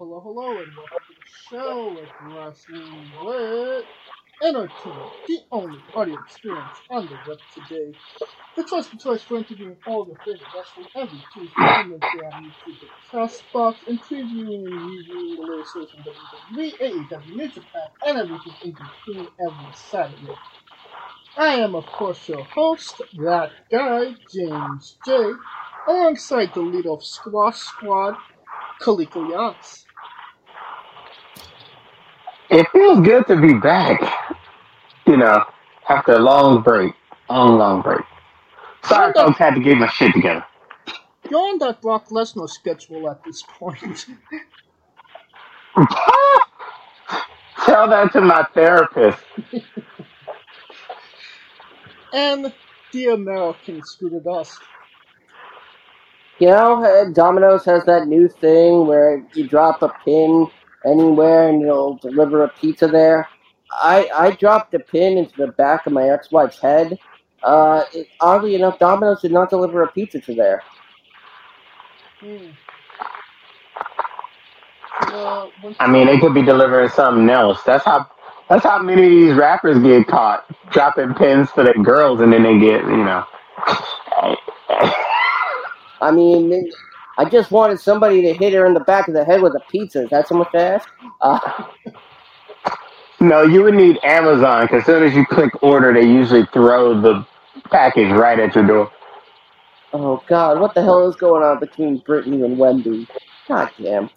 hello, hello, and welcome to the show with Wrestling with Entertainment, the only audio experience on the web today. The trusted choice for interviewing all the favorite wrestling every Tuesday and Wednesday on YouTube, Castbox, and previewing and reviewing the latest shows from WWE, AEW, New Japan, and everything in between every Saturday. I am, of course, your host, that guy, James J., alongside the leader of Squash Squad, Kaliko Yachts. It feels good to be back. You know, after a long break, long, long break. Sorry, folks, had to get my shit together. You're on that Brock Lesnar schedule at this point. Tell that to my therapist. and the American Scooter Dust. You know, uh, Domino's has that new thing where you drop a pin anywhere and it'll deliver a pizza there. I I dropped a pin into the back of my ex-wife's head. Uh, it, oddly enough, Domino's did not deliver a pizza to there. Hmm. I mean, they could be delivering something else. That's how that's how many of these rappers get caught dropping pins for their girls, and then they get you know. I mean, I just wanted somebody to hit her in the back of the head with a pizza. Is that so much to ask? Uh, no, you would need Amazon because as soon as you click order, they usually throw the package right at your door. Oh God, what the hell is going on between Brittany and Wendy? God damn.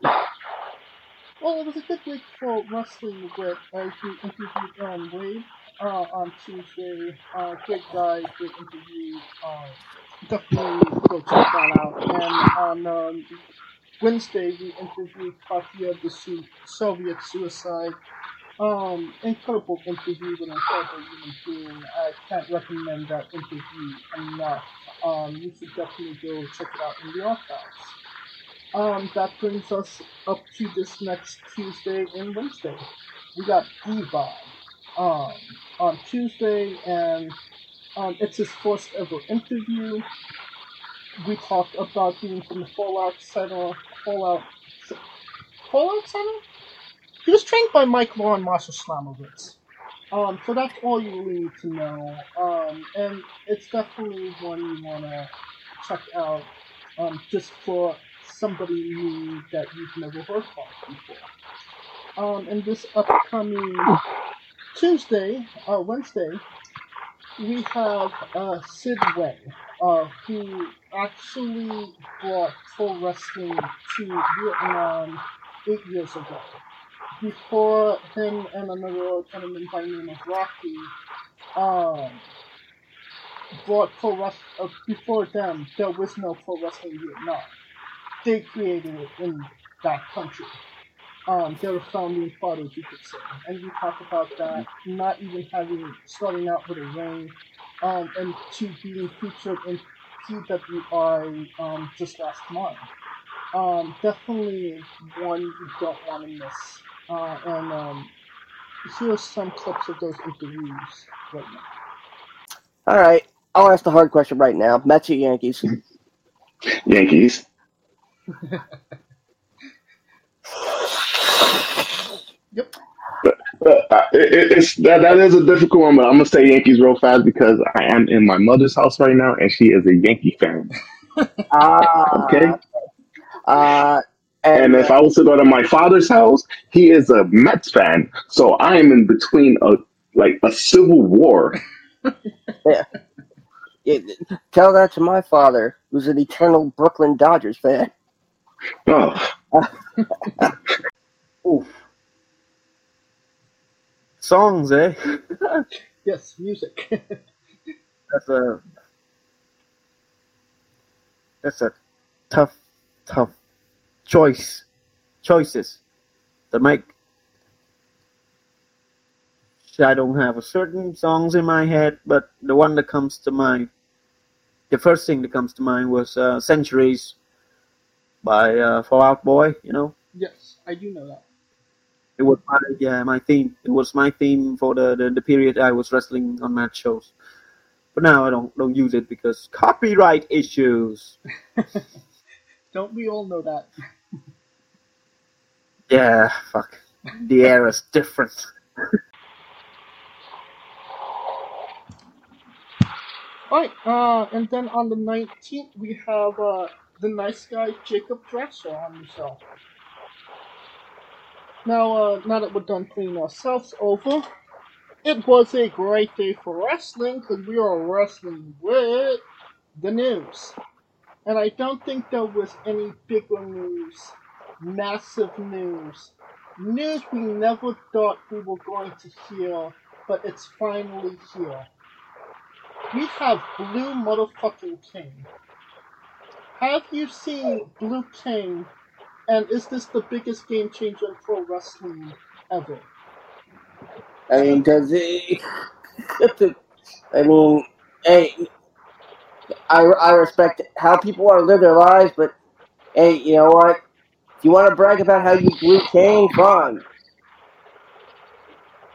Well, it was a good week for wrestling with uh, he interviewed um, Wade uh, on Tuesday. Uh, great guy, great interview. Uh, definitely go check that out. And on um, Wednesday, we interviewed Katia the Soviet Suicide. Um, incredible interview with an incredible human being. I can't recommend that interview enough. Um, you should definitely go check it out in the archives. Um, that brings us up to this next Tuesday and Wednesday. We got D-Bod um, on Tuesday, and um, it's his first ever interview. We talked about being from the Fallout Center. Fallout. Fallout Center? He was trained by Mike Law and Marshall Slamovitz. Um, so that's all you really need to know. Um, and it's definitely one you want to check out um, just for somebody new that you've never heard of before. Um, and this upcoming Tuesday, uh, Wednesday, we have uh, Sid Wei, uh, who actually brought pro wrestling to Vietnam eight years ago. Before him and another gentleman by name of Rocky um, brought pro wrestling, uh, before them, there was no pro wrestling in Vietnam. They created it in that country um, their founding fathers, you could say. And we talk about that, not even having, starting out with a ring, um, and to being featured in PWI um, just last month. Um, definitely one you don't want to miss. Uh, and um, here's some clips of those interviews right now. All right, I'll ask the hard question right now. Mets or Yankees? Yankees. Yep. But, but uh, it, it's that that is a difficult one, but I'm gonna say Yankees real fast because I am in my mother's house right now, and she is a Yankee fan. uh, okay. Uh, and, and if I was to go to my father's house, he is a Mets fan. So I am in between a like a civil war. yeah. yeah. Tell that to my father, who's an eternal Brooklyn Dodgers fan. Oh. Oof. Songs, eh? yes, music. that's a that's a tough, tough choice. Choices to make. I don't have a certain songs in my head, but the one that comes to mind, the first thing that comes to mind was uh, "Centuries" by uh, Fall Out Boy. You know. Yes, I do know that. It was my yeah my theme. It was my theme for the, the, the period I was wrestling on match shows. But now I don't don't use it because copyright issues. don't we all know that? Yeah, fuck. The air is different. Alright, uh, and then on the 19th, we have uh, the nice guy Jacob Dresser on the show. Now, uh, now that we're done cleaning ourselves over, it was a great day for wrestling because we are wrestling with the news. And I don't think there was any bigger news, massive news, news we never thought we were going to hear, but it's finally here. We have Blue Motherfucking Kane. Have you seen Blue Kane? And is this the biggest game changer in pro wrestling ever? I mean, does it? I mean, hey, I, I respect how people want to live their lives, but hey, you know what? If you want to brag about how you blew Kane, fine.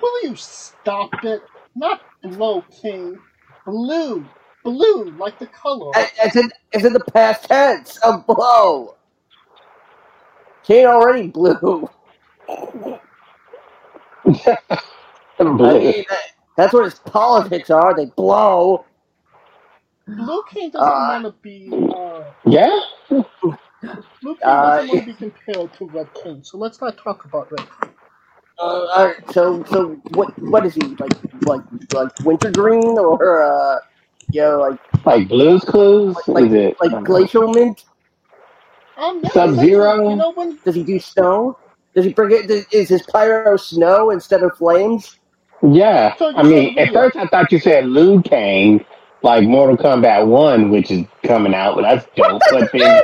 Will you stop it? Not blow Kane. Blue. Blue, like the color. It's in, it's in the past tense of blow. Kane already blew. I mean, that's what his politics are. They blow. Blue Kane doesn't Uh, want to be. Uh, Yeah? Blue Kane Uh, doesn't want to be compared to Red Kane, so let's not talk about Red Kane. Uh, alright, so so what what is he like like like wintergreen or uh you know like Like Blues Clues? like Is it? like glacial mint? Um, yeah, Sub-Zero? You know when? Does he do snow? Does he bring it? Is his pyro snow instead of flames? Yeah. So I mean, said at first I thought you said Liu Kang, like Mortal Kombat 1, which is coming out, but that's dope. But then.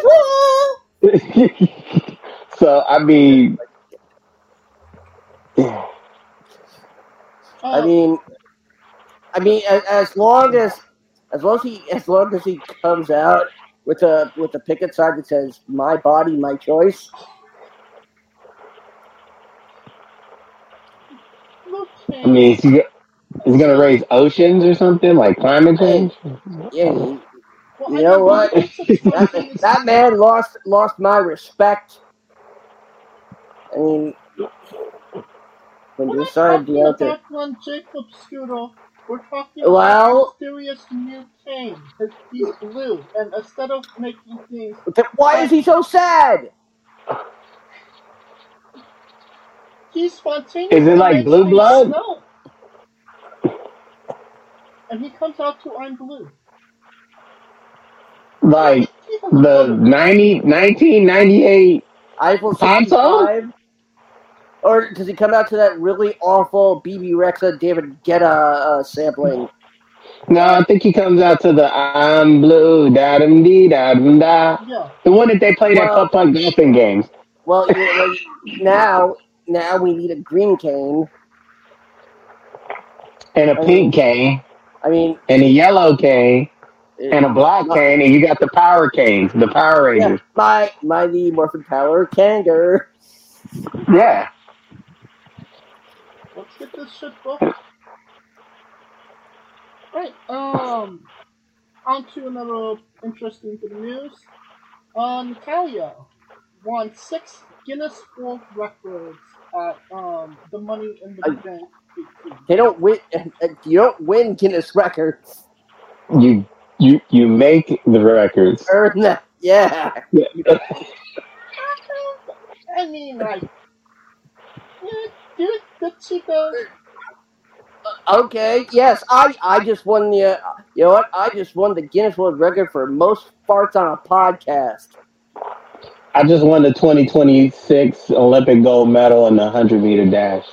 so, I mean. Uh, I mean, I mean, as, as long as as long as he as long as he comes out with a with a picket sign that says "My body, my choice." Blue Kane. I mean, is he, is gonna raise oceans or something like climate change? Yeah, he, well, you I know what? that, that man lost lost my respect. I mean, when We're you not decided talking you know, to, about one Jacob Scooter. We're talking Well- about mysterious new king. His- He's blue, and instead of making things, why is he so sad? he's spontaneous. Is it like Blue Blood? snow. And he comes out to I'm blue. Like the color. 90, 1998. Eiffel Thought 65? Or does he come out to that really awful Bebe Rexha David Guetta uh, sampling? No, I think he comes out to the I'm blue, da dum dee da dum da. Yeah. The one that they played at Well- Cup Puck golfing games. Well, like, now now we need a green cane. And a pink cane, I mean, and a yellow cane, and a black cane, and you got the power canes, the Power yeah, Rangers. my mighty Morphin Power Kanger. Yeah. Let's get this shit going. Right, um, on to another interesting bit of news. Uh, Natalya won six Guinness World Records at um, the Money in the I- Bank. They don't win. You don't win Guinness records. You you you make the records. Earn that. Yeah. I mean, like, yeah, did, did go? Okay. Yes, I I just won the. Uh, you know what? I just won the Guinness World Record for most farts on a podcast. I just won the 2026 Olympic gold medal in the 100 meter dash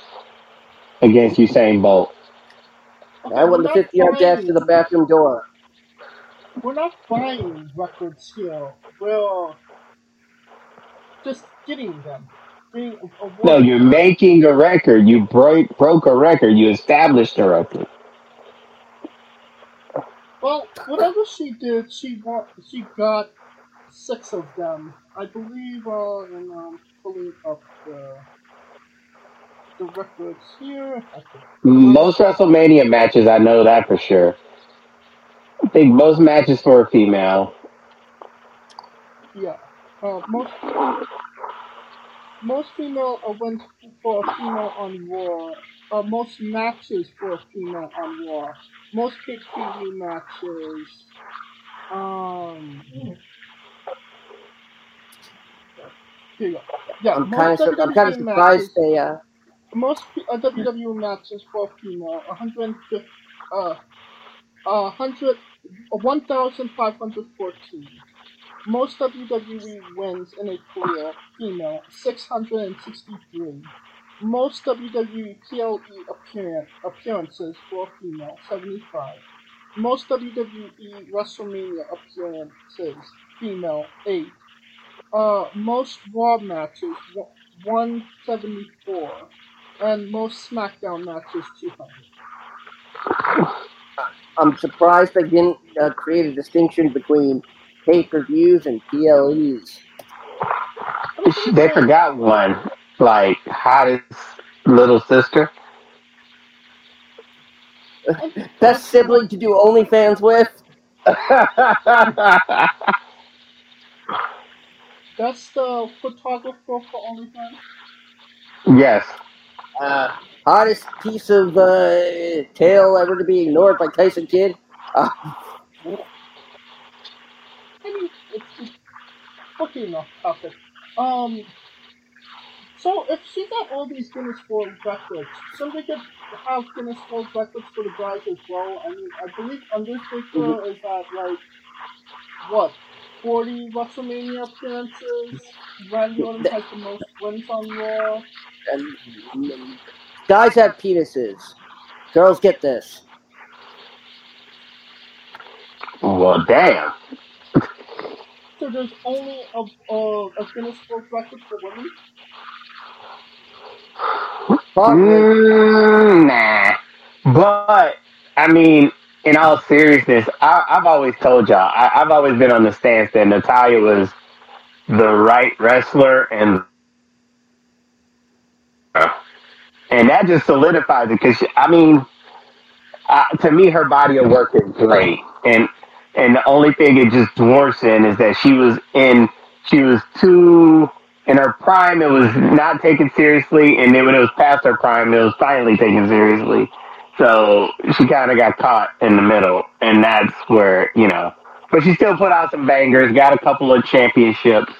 against Usain Bolt. Okay, I won the 50 yard dash to the bathroom door. We're not buying records here. We're just getting them. Awarded. No, you're making a record. You broke broke a record. You established a record. Well, whatever she did, she wa- she got six of them. I believe, uh, and um, pulling up the the records here. I. Most WrestleMania matches, I know that for sure. I think most matches for a female. Yeah. Uh, most. Most female uh, wins for a female on Raw. Uh, most matches for a female on Raw. Most pay per view matches. Um. Here you go. Yeah, I'm kind of I'm kind of surprised matches- they uh most uh, WWE matches for a female, 150, uh, uh, 100, uh, 1,514. Most WWE wins in a career, female, 663. Most WWE PLE appearance, appearances for female, 75. Most WWE WrestleMania appearances, female, 8. Uh, most Raw matches, 174 and most SmackDown matches 200. I'm surprised they didn't uh, create a distinction between pay per views and PLEs. They forgot one, like hottest little sister. Best sibling to do OnlyFans with. That's the photographer for OnlyFans. yes. Uh, hottest piece of uh, tail ever to be ignored by Tyson Kidd. Uh, I mean, it's, it's okay enough topic. Um, so if she got all these Guinness World Records, somebody could have Guinness World Records for the guys as well. I mean, I believe Undertaker is at like what, forty WrestleMania appearances. Randy Orton has the most wins on Raw. and, guys have penises. Girls get this. Well, damn. So there's only a, a, a Guinness World Record for women. Probably. Mm, nah. But I mean, in all seriousness, I, I've always told y'all. I, I've always been on the stance that Natalya was the right wrestler, and and that just solidifies it. Because I mean, uh, to me, her body of work is great, and and the only thing it just dwarfs in is that she was in she was too in her prime it was not taken seriously. And then when it was past her prime it was finally taken seriously. So she kind of got caught in the middle. And that's where you know. But she still put out some bangers got a couple of championships.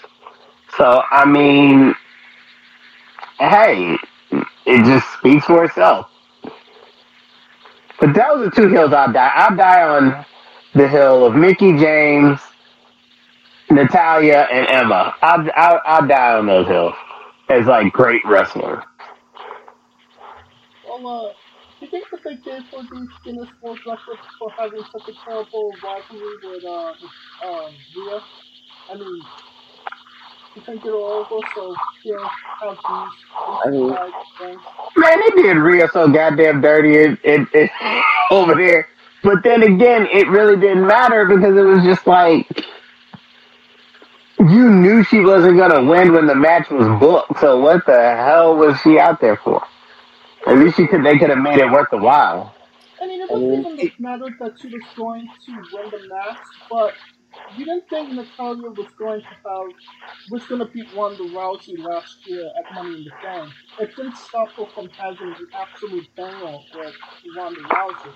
So i mean hey it just speaks for itself. But those are two hills i'll die i'll die on the hill of Mickie James Natalya and Emma. I'll, I'll, I'll die on those hills as like great wrestlers. Well, uh, do you think that they gave her these Guinness World Records for having such a terrible rivalry with, uh, um, Rhea? I mean, you think it'll over so she'll have these I mean- things? Man, they did Rhea so goddamn dirty it, it, it, over there. But then again, it really didn't matter because it was just like you knew she wasn't gonna win when the match was booked. So what the hell was she out there for? At least she could. They could have made it worth the while. I mean, it wasn't even matter that she was going to win the match, but you didn't think Natalya was going to have was going to beat Ronda Rousey last year at Money in the Bank. It didn't stop her from having the absolute banger with Ronda Rousey.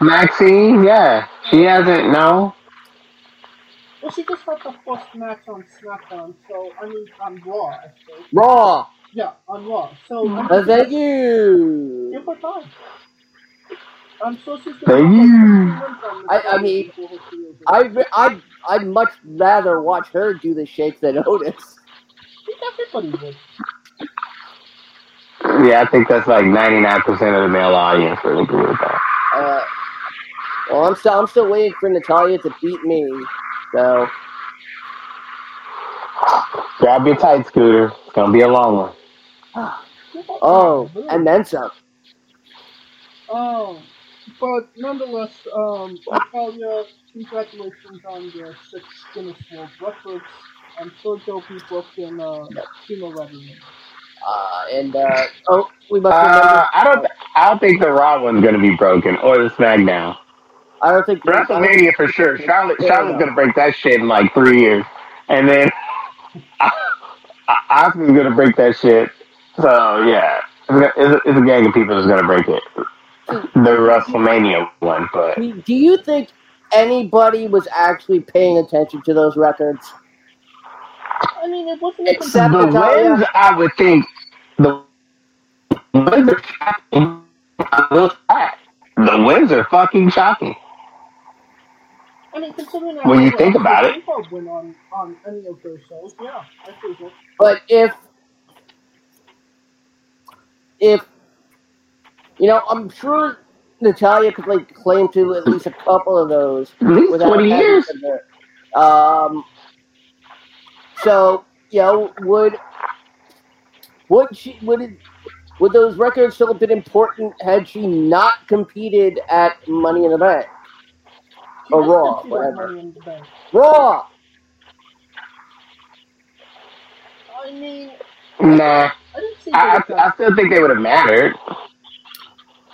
Maxxine, yeah, she hasn't. No, Well, she just had the first match on SmackDown, so I mean on Raw, actually. Raw. Yeah, on Raw. So I mean, thank you. give her time. I'm sure she's Thank gonna have like you. three wins on I- I mean, before her career's over. I I I'd much rather watch her do the shakes than Otis. I think everybody would. yeah, I think that's like ninety nine percent of the male audience would agree with that. Uh, well, I'm still I'm still waiting for Natalya to beat me. So Grab your tight scooter. It's gonna be a long one. Give her oh, time, really. and then some. Um, but nonetheless, um, Natalya, congratulations on your six Guinness World Records. I'm sure they'll be broken uh, sooner rather than. Uh, and uh, oh, we must Uh, remember. I don't. I don't think the Raw one's gonna be broken or the SmackDown. I don't think WrestleMania for sure. Charlotte. Charlotte's gonna break that shit in like three years, and then Oscar's gonna break that shit. So yeah, it's a, it's a, it's a gang of people that's gonna break it. The WrestleMania one, but Do do you think anybody was actually paying attention to those records? I mean, it wasn't even Except the Natalya. wins, I would think the wins are shocking. I will say. The wins are fucking shocking. I mean, considering that When you think about it. didn't win on on any of their shows, yeah, I think it. But if if you know, I'm sure Natalya could like claim to at least a couple of those At least without twenty years. to do it. Um. So you know, would would she would it would those records still have been important had she not competed at Money in the Bank? Or Raw, whatever. Money in the Bank. Raw. I mean, Nah, I I. I, I still think they would have mattered.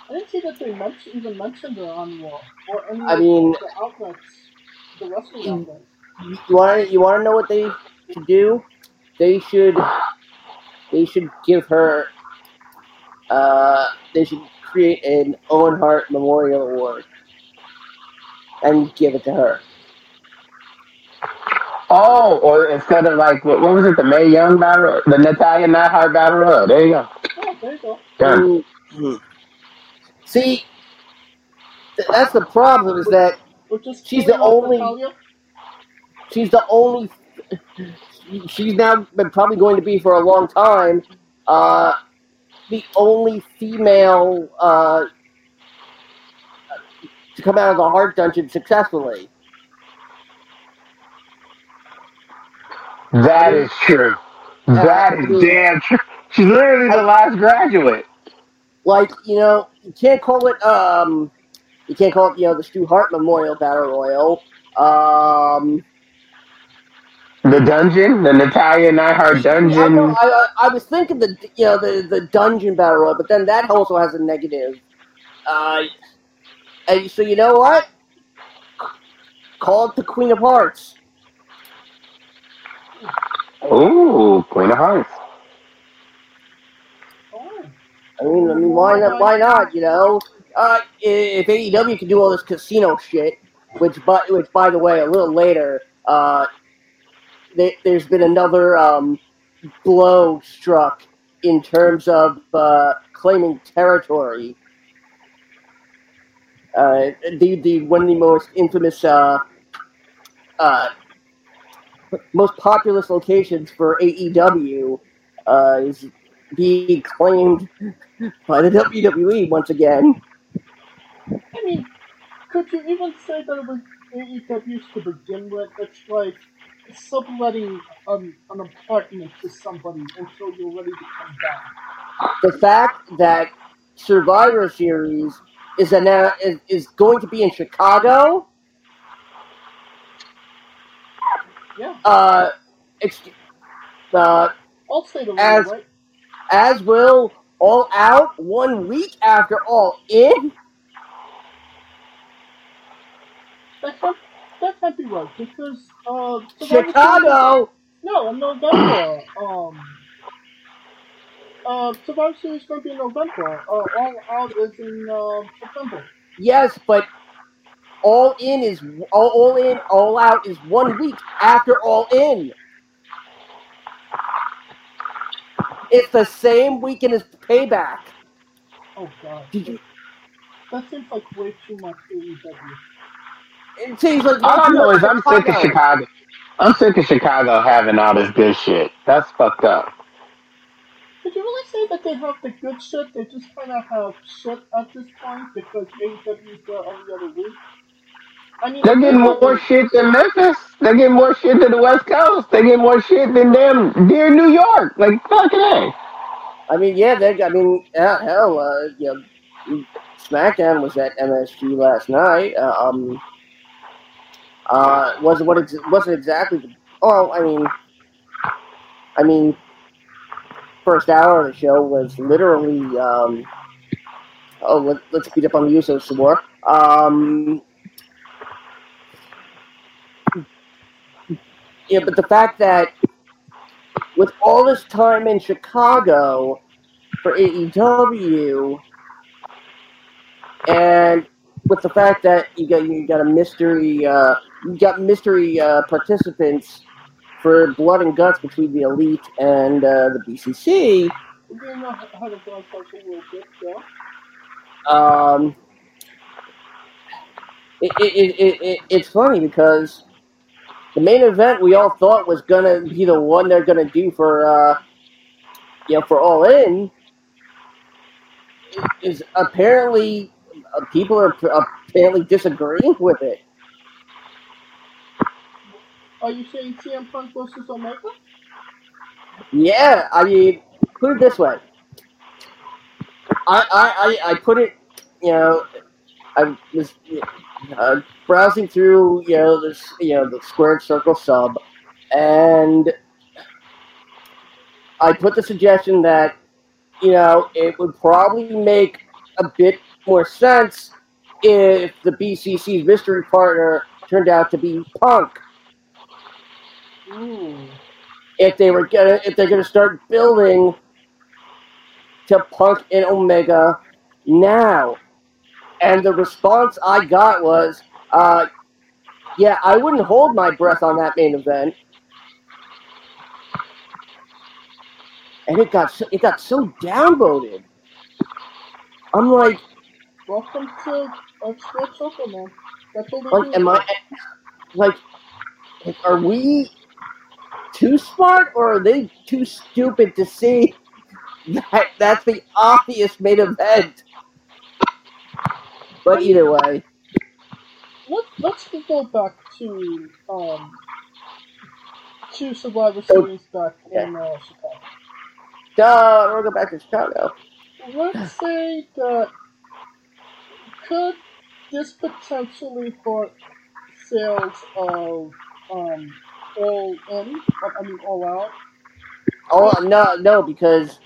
I didn't see that they mentioned, even mentioned her on Raw or any I of mean- the outlets, the wrestling outlets. You want to you want to know what they should do? They should they should give her uh they should create an Owen Hart Memorial Award and give it to her. Oh, or instead of like what, what was it, the Mae Young battle, the Natalya Neidhart battle royal. There you go. Oh, there you go. Done. Mm. See, th- that's the problem is that She's the only- Natalya. she's the only she's now been probably going to be for a long time uh the only female uh to come out of the Hart dungeon successfully That is true. That is damn true. She's literally the last graduate. like you know you can't call it um you can't call it you know the stu hart memorial battle royal um The dungeon, the Natalya Neidhart I, dungeon. know, I, I, I was thinking the you know the, the dungeon battle royal, but then that also has a negative. Uh, and so you know what? Call it the Queen of Hearts. Ooh, Queen of Hearts. Oh, I mean, I mean, why not? Why not? You know, uh, if AEW can do all this casino shit, which by which by the way, a little later, uh, there, there's been another um, blow struck in terms of uh, claiming territory. Uh, the the one of the most infamous, uh, uh, most populous locations for AEW uh, is being claimed by the WWE once again. I mean, could you even say that it was AEW's to begin with? It's like subletting um, an apartment to somebody until you're ready to come back. The fact that Survivor Series is annou- is, is going to be in Chicago, Yeah, uh, ex- uh, I'll say the As- right? as will All Out one week after All In. That can't, that can't be right because uh, Chicago. No, I'm No, in November. Um, uh, Survivor Series is going to be in November. Uh, All Out is in uh, September. Yes, but All in is all, all in, all out is one week after all in. It's the same weekend as payback. Oh god. Did you? That seems like way too much AEW. It seems like All I know is I'm sick of Chicago. Chicago. I'm sick of Chicago having all this good shit. That's fucked up. Did you really say that they have the good shit? They just kind of have shit at this point because AEW is there every other week. I mean, They're getting more shit than Memphis. They're getting more shit than the West Coast. They're getting more shit than them dear New York. Like fucking a. I mean, yeah, they. I mean, hell, hell uh, you know, SmackDown was at MSG last night. Uh, um, uh, wasn't what ex- wasn't exactly. The, oh, I mean, I mean, first hour of the show was literally. Um, oh, let, let's beat up on the Usos some more. Um, yeah, but the fact that with all this time in Chicago for AEW, and with the fact that you got you got a mystery, uh, you got mystery uh, participants for blood and guts between the elite and uh, the BCC. Um, it, it, it, it's funny because the main event we all thought was gonna be the one they're gonna do for uh, you know for All In is apparently uh, people are apparently disagreeing with it. Are you saying CM Punk versus Omega? Yeah, I mean, put it this way. I, I, I, I put it, you know, I was uh, browsing through, you know, this, you know, the squared circle sub, and I put the suggestion that, you know, it would probably make a bit more sense if the BCC's mystery partner turned out to be Punk. If they were gonna if they're gonna start building to Punk and Omega now. And the response I got was, uh, yeah, I wouldn't hold my breath on that main event. And it got so, it got so downvoted. I'm like, Welcome to Squared Circle, man. That's what like, am I like, like, are we too smart or are they too stupid to see that that's the obvious main event? But either way, Let, let's go back to um to Survivor Series back in uh, Chicago. duh, we'll go back to Chicago. Let's say that could this potentially hurt sales of um all in? I mean all out. Oh no, no, because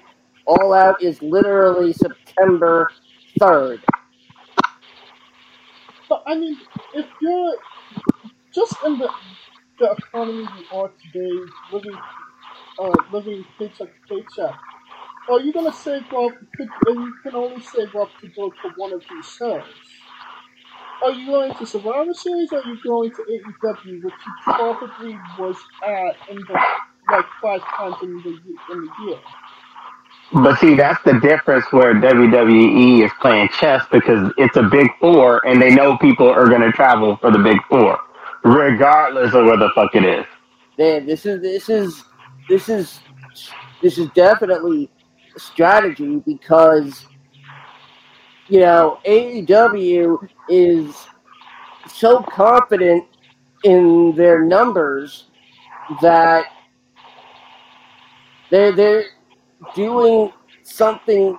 All Out is literally September third. But I mean, if you're just in the the economy we are today, living uh living paycheck to paycheck, are you gonna save up? Could, and you can only save up to go to one of these shows. Are you going to Survivor Series or are you going to AEW, which you probably was at in the like five times in the in the year? But see, that's the difference where WWE is playing chess because it's a big four and they know people are going to travel for the big four, regardless of where the fuck it is. Man, this is this is this is this is definitely strategy because you know AEW is so confident in their numbers that they're they're doing something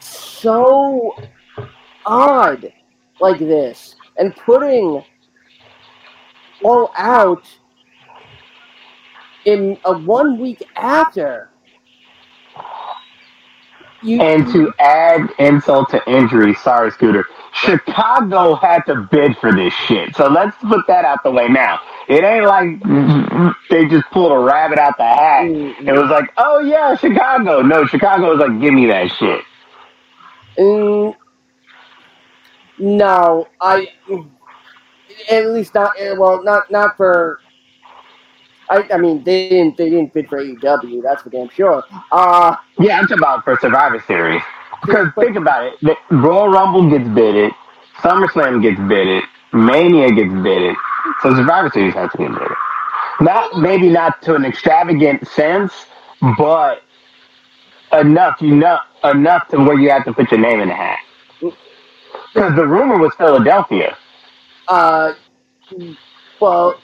so odd like this and putting all out in a one week after. You, And to add insult to injury, sorry, Scooter, Chicago had to bid for this shit. So let's put that out the way now. It ain't like they just pulled a rabbit out the hat. It was like, oh yeah, Chicago. No, Chicago was like, give me that shit. Mm, No, I at least not well, not not for. I, I mean, they didn't they didn't fit for AEW. That's for damn sure. Uh Yeah, I'm talking about for Survivor Series. Because But- think about it, the Royal Rumble gets bidded, SummerSlam gets bidded, Mania gets bidded, so Survivor Series has to get bidded. Not maybe not to an extravagant sense, but enough you know enough to where you have to put your name in the hat. Because the rumor was Philadelphia. uh, well,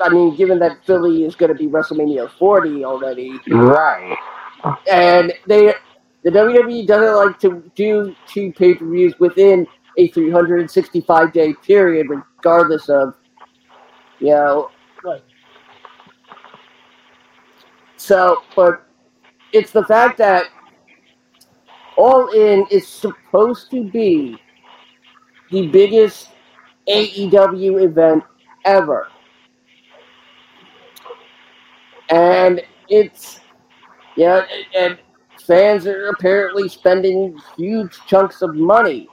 I mean, given that Philly is going to be WrestleMania 40 already, Right. and they the WWE doesn't like to do two pay per views within a 365 day period, regardless of you know. Right. So, but it's the fact that All In is supposed to be the biggest AEW event ever. And it's, yeah, and fans are apparently spending huge chunks of money.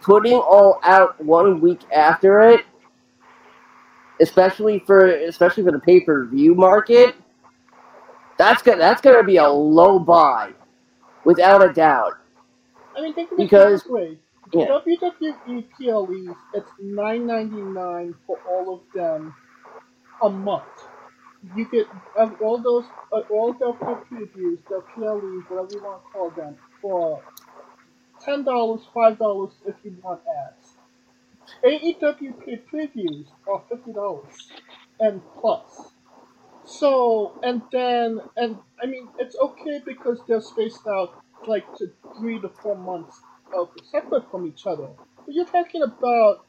Putting all out one week after it, especially for especially for the pay per view market, that's gonna that's gonna be a low buy, without a doubt. I mean, think of Because- it this way. yeah. WWE PLEs, it's nine ninety nine for all of them a month. You get all those, uh, all their previews, their PLEs, whatever you want to call them, for ten dollars, five dollars if you want ads. AEW previews are fifty dollars and plus. So and then and I mean it's okay because they're spaced out like to three to four months of separate from each other. But you're talking about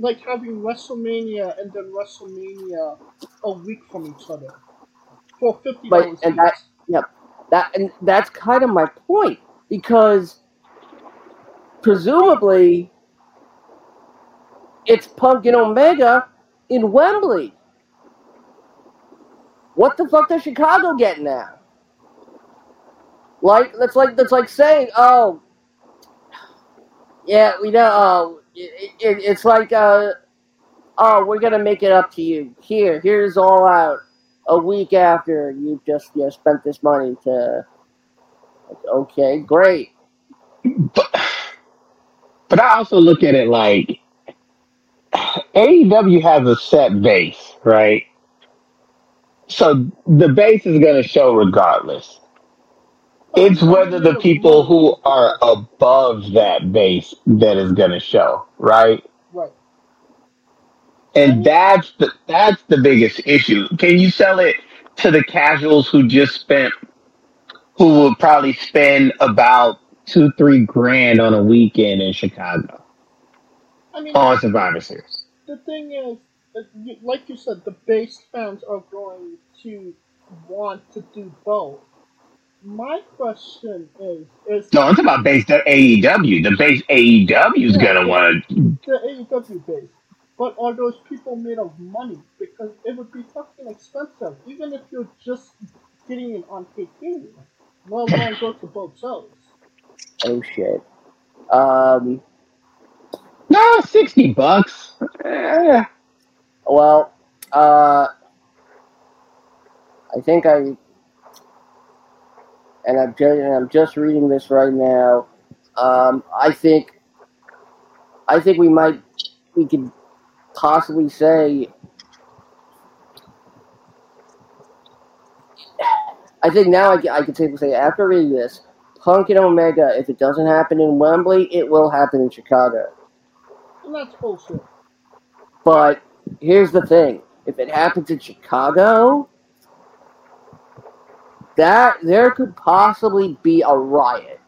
like having WrestleMania and then WrestleMania a week from each other for fifty dollars. and that- That and that's kind of my point because presumably it's Punk and Omega in Wembley. What the fuck does Chicago get now? Like that's like that's like saying, oh, yeah, we know. Oh, It, it, it's like, uh, oh, we're gonna make it up to you. Here, here's all out. A week after you've just you know, spent this money to. Okay, great. But, but I also look at it like AEW has a set base, right? So the base is going to show regardless. It's whether the people who are above that base that is going to show, right? right. And that's the that's the biggest issue. Can you sell it to the casuals who just spent, who will probably spend about two three grand on a weekend in Chicago I mean, on Survivor Series? the thing is, like you said, the base fans are going to want to do both. My question is, is No, I'm about base the AEW. The base AEW is gonna want to. the AEW base, but are those people made of money? Because it would be fucking expensive, even if you're just getting it on KK. Well, alone go to both shows. Oh shit. Um. No, sixty bucks. Eh, Well, uh, I think I, and I'm just, and I'm just reading this right now. Um, I think, I think we might, we could possibly say, I think now I, I can safely say after reading this, Punk and Omega, if it doesn't happen in Wembley, it will happen in Chicago. And that's bullshit. But here's the thing: if it happens in Chicago, that there could possibly be a riot,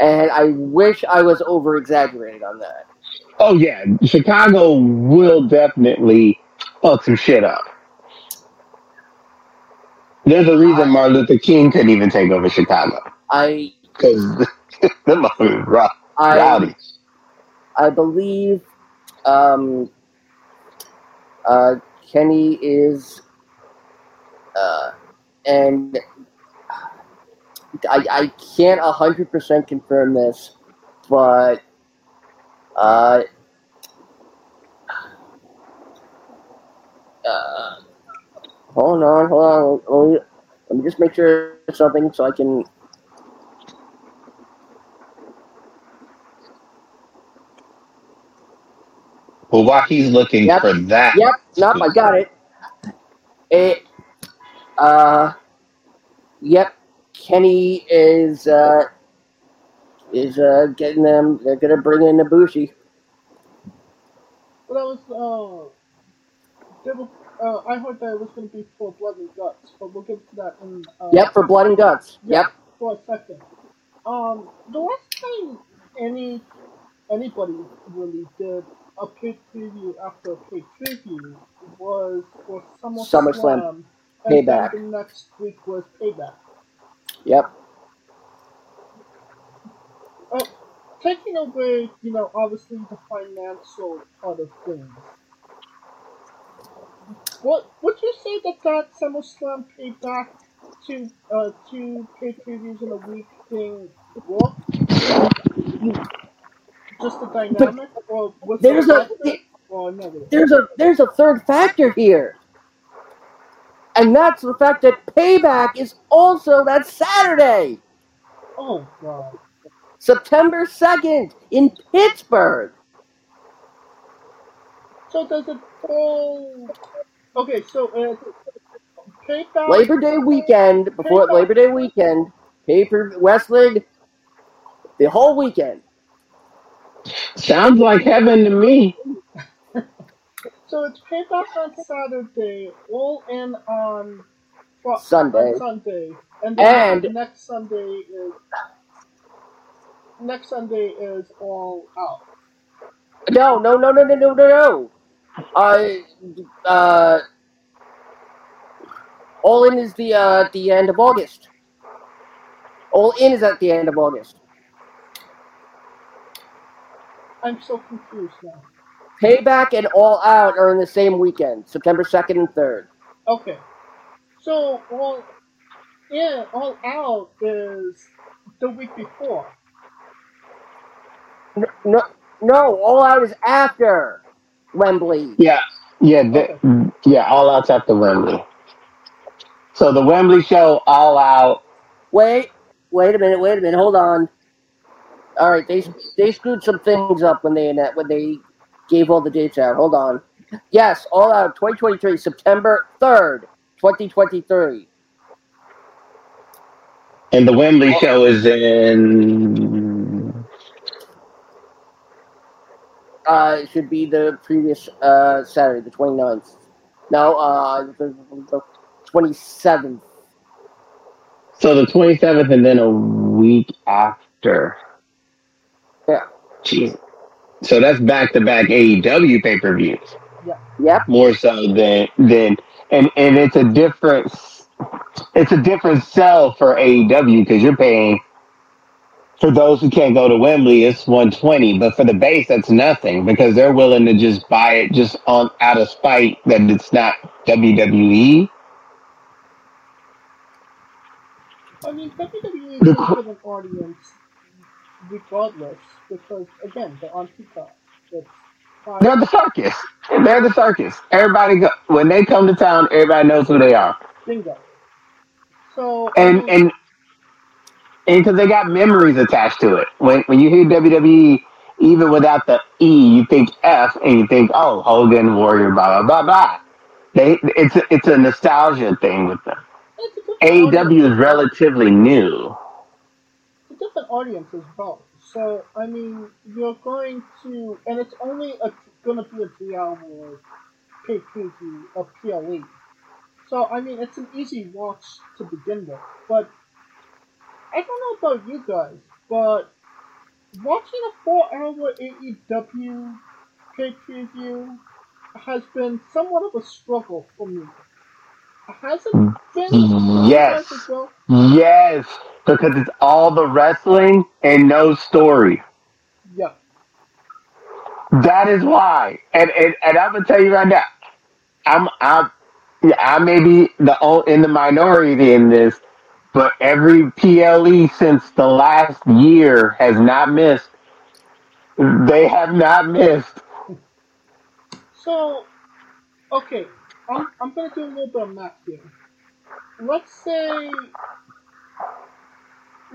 and I wish I was over exaggerating on that. Oh yeah, Chicago will definitely fuck some shit up. There's a reason Martin Luther King couldn't even take over Chicago I because the motherfuckers rough, rowdy. I believe um, uh, Kenny is uh, and I, I can't hundred percent confirm this, but uh, uh, hold on, hold on. Let me, let me just make sure something so I can. Well, while he's looking Yep. for that, Yep, nope, I got it. It, uh, yep. Kenny is uh is uh getting them. They're gonna bring in Ibushi. But that was uh, uh, I heard that it was going to be for blood and guts, but we'll get to that in uh, Yep, for blood and guts. Yep. for a second. Um, the last time any anybody really did a paid preview after a paid preview was for SummerSlam. SummerSlam. Payback. the next week was Payback. Yep. Uh, taking away, you know, obviously the financial part of things. What would you say that that SummerSlam Payback to uh two pay previews in a week thing worked? Just the dynamic, or was There's a positive or negative? there's a there's a third factor here. And that's the fact that payback is also that Saturday, Oh god. September 2nd, in Pittsburgh. So does it fall? Okay, so it's Payback. Labor Day weekend, before Payback. Labor Day weekend, paper wrestling, the whole weekend. sounds like heaven to me. So it's Payback on Saturday, all in on Fri- Sunday. on Sunday, and then And- next Sunday is next Sunday is all out. No, no, no, no, no, no, no, no. Uh, uh, All In is the uh, the end of August. All In is at the end of August. I'm so confused now. Payback and All Out are in the same weekend, September 2nd and 3rd. Okay, so all yeah, all out is the week before. N- No, no, All Out is after Wembley. Yeah, yeah, the, yeah. All out's after Wembley. So the Wembley show, all out. Wait, wait a minute, wait a minute, hold on. All right, they they screwed some things up when they when they gave all the dates out. Hold on. Yes, All Out 2023, September 3rd, 2023. And the Wembley show is in. Uh, it should be the previous uh, Saturday, the 29th. No, uh, the, the 27th. So the 27th, and then a week after. Yeah. Jeez. So that's back to back AEW pay per views. Yep. More so than than and and it's a different it's a different sell for AEW because you're paying for those who can't go to Wembley it's 120 but for the base that's nothing because they're willing to just buy it just on out of spite that it's not WWE I mean, WWE The is have an audience regardless because again, they're on. It's fine. they're the circus they're the circus everybody go when they come to town everybody knows who they are Bingo. So I and mean, and and because they got memories attached to it. When when you hear WWE, even without the E, you think F, and you think, oh, Hogan, Warrior, blah blah blah blah. They it's a, it's a nostalgia thing with them. AEW is relatively new. It's a different audience as well. So I mean, you're going to, and it's only a, going to be a three-hour pay preview of PLE. So I mean, it's an easy watch to begin with. But I don't know about you guys, but watching a four-hour AEW pay preview has been somewhat of a struggle for me. Has it hmm. been for you Yes. guys as well? Yes, because it's all the wrestling and no story. Yeah. That is why, and and, and I'm gonna tell you right now, I'm I'm yeah, I may be the in the minority in this, but every PLE since the last year has not missed. They have not missed. So, okay, I'm I'm gonna do a little bit of math here. Let's say,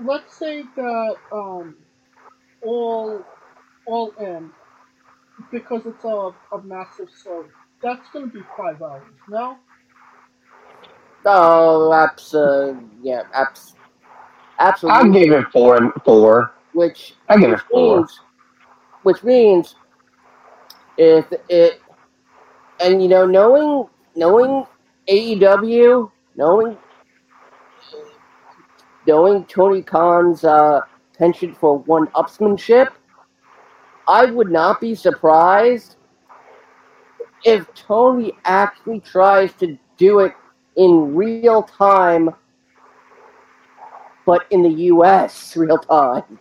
let's say that um, all all in because it's a, a massive show. That's gonna be five hours. No. Oh, abs, uh, yeah, abs, I'll absolutely. give it four and four. Which I give it four. means, which means, if it, and you know, knowing knowing AEW, knowing knowing Tony Khan's uh, penchant for one-upsmanship, I would not be surprised if Tony actually tries to do it in real time, but in the U.S. real time.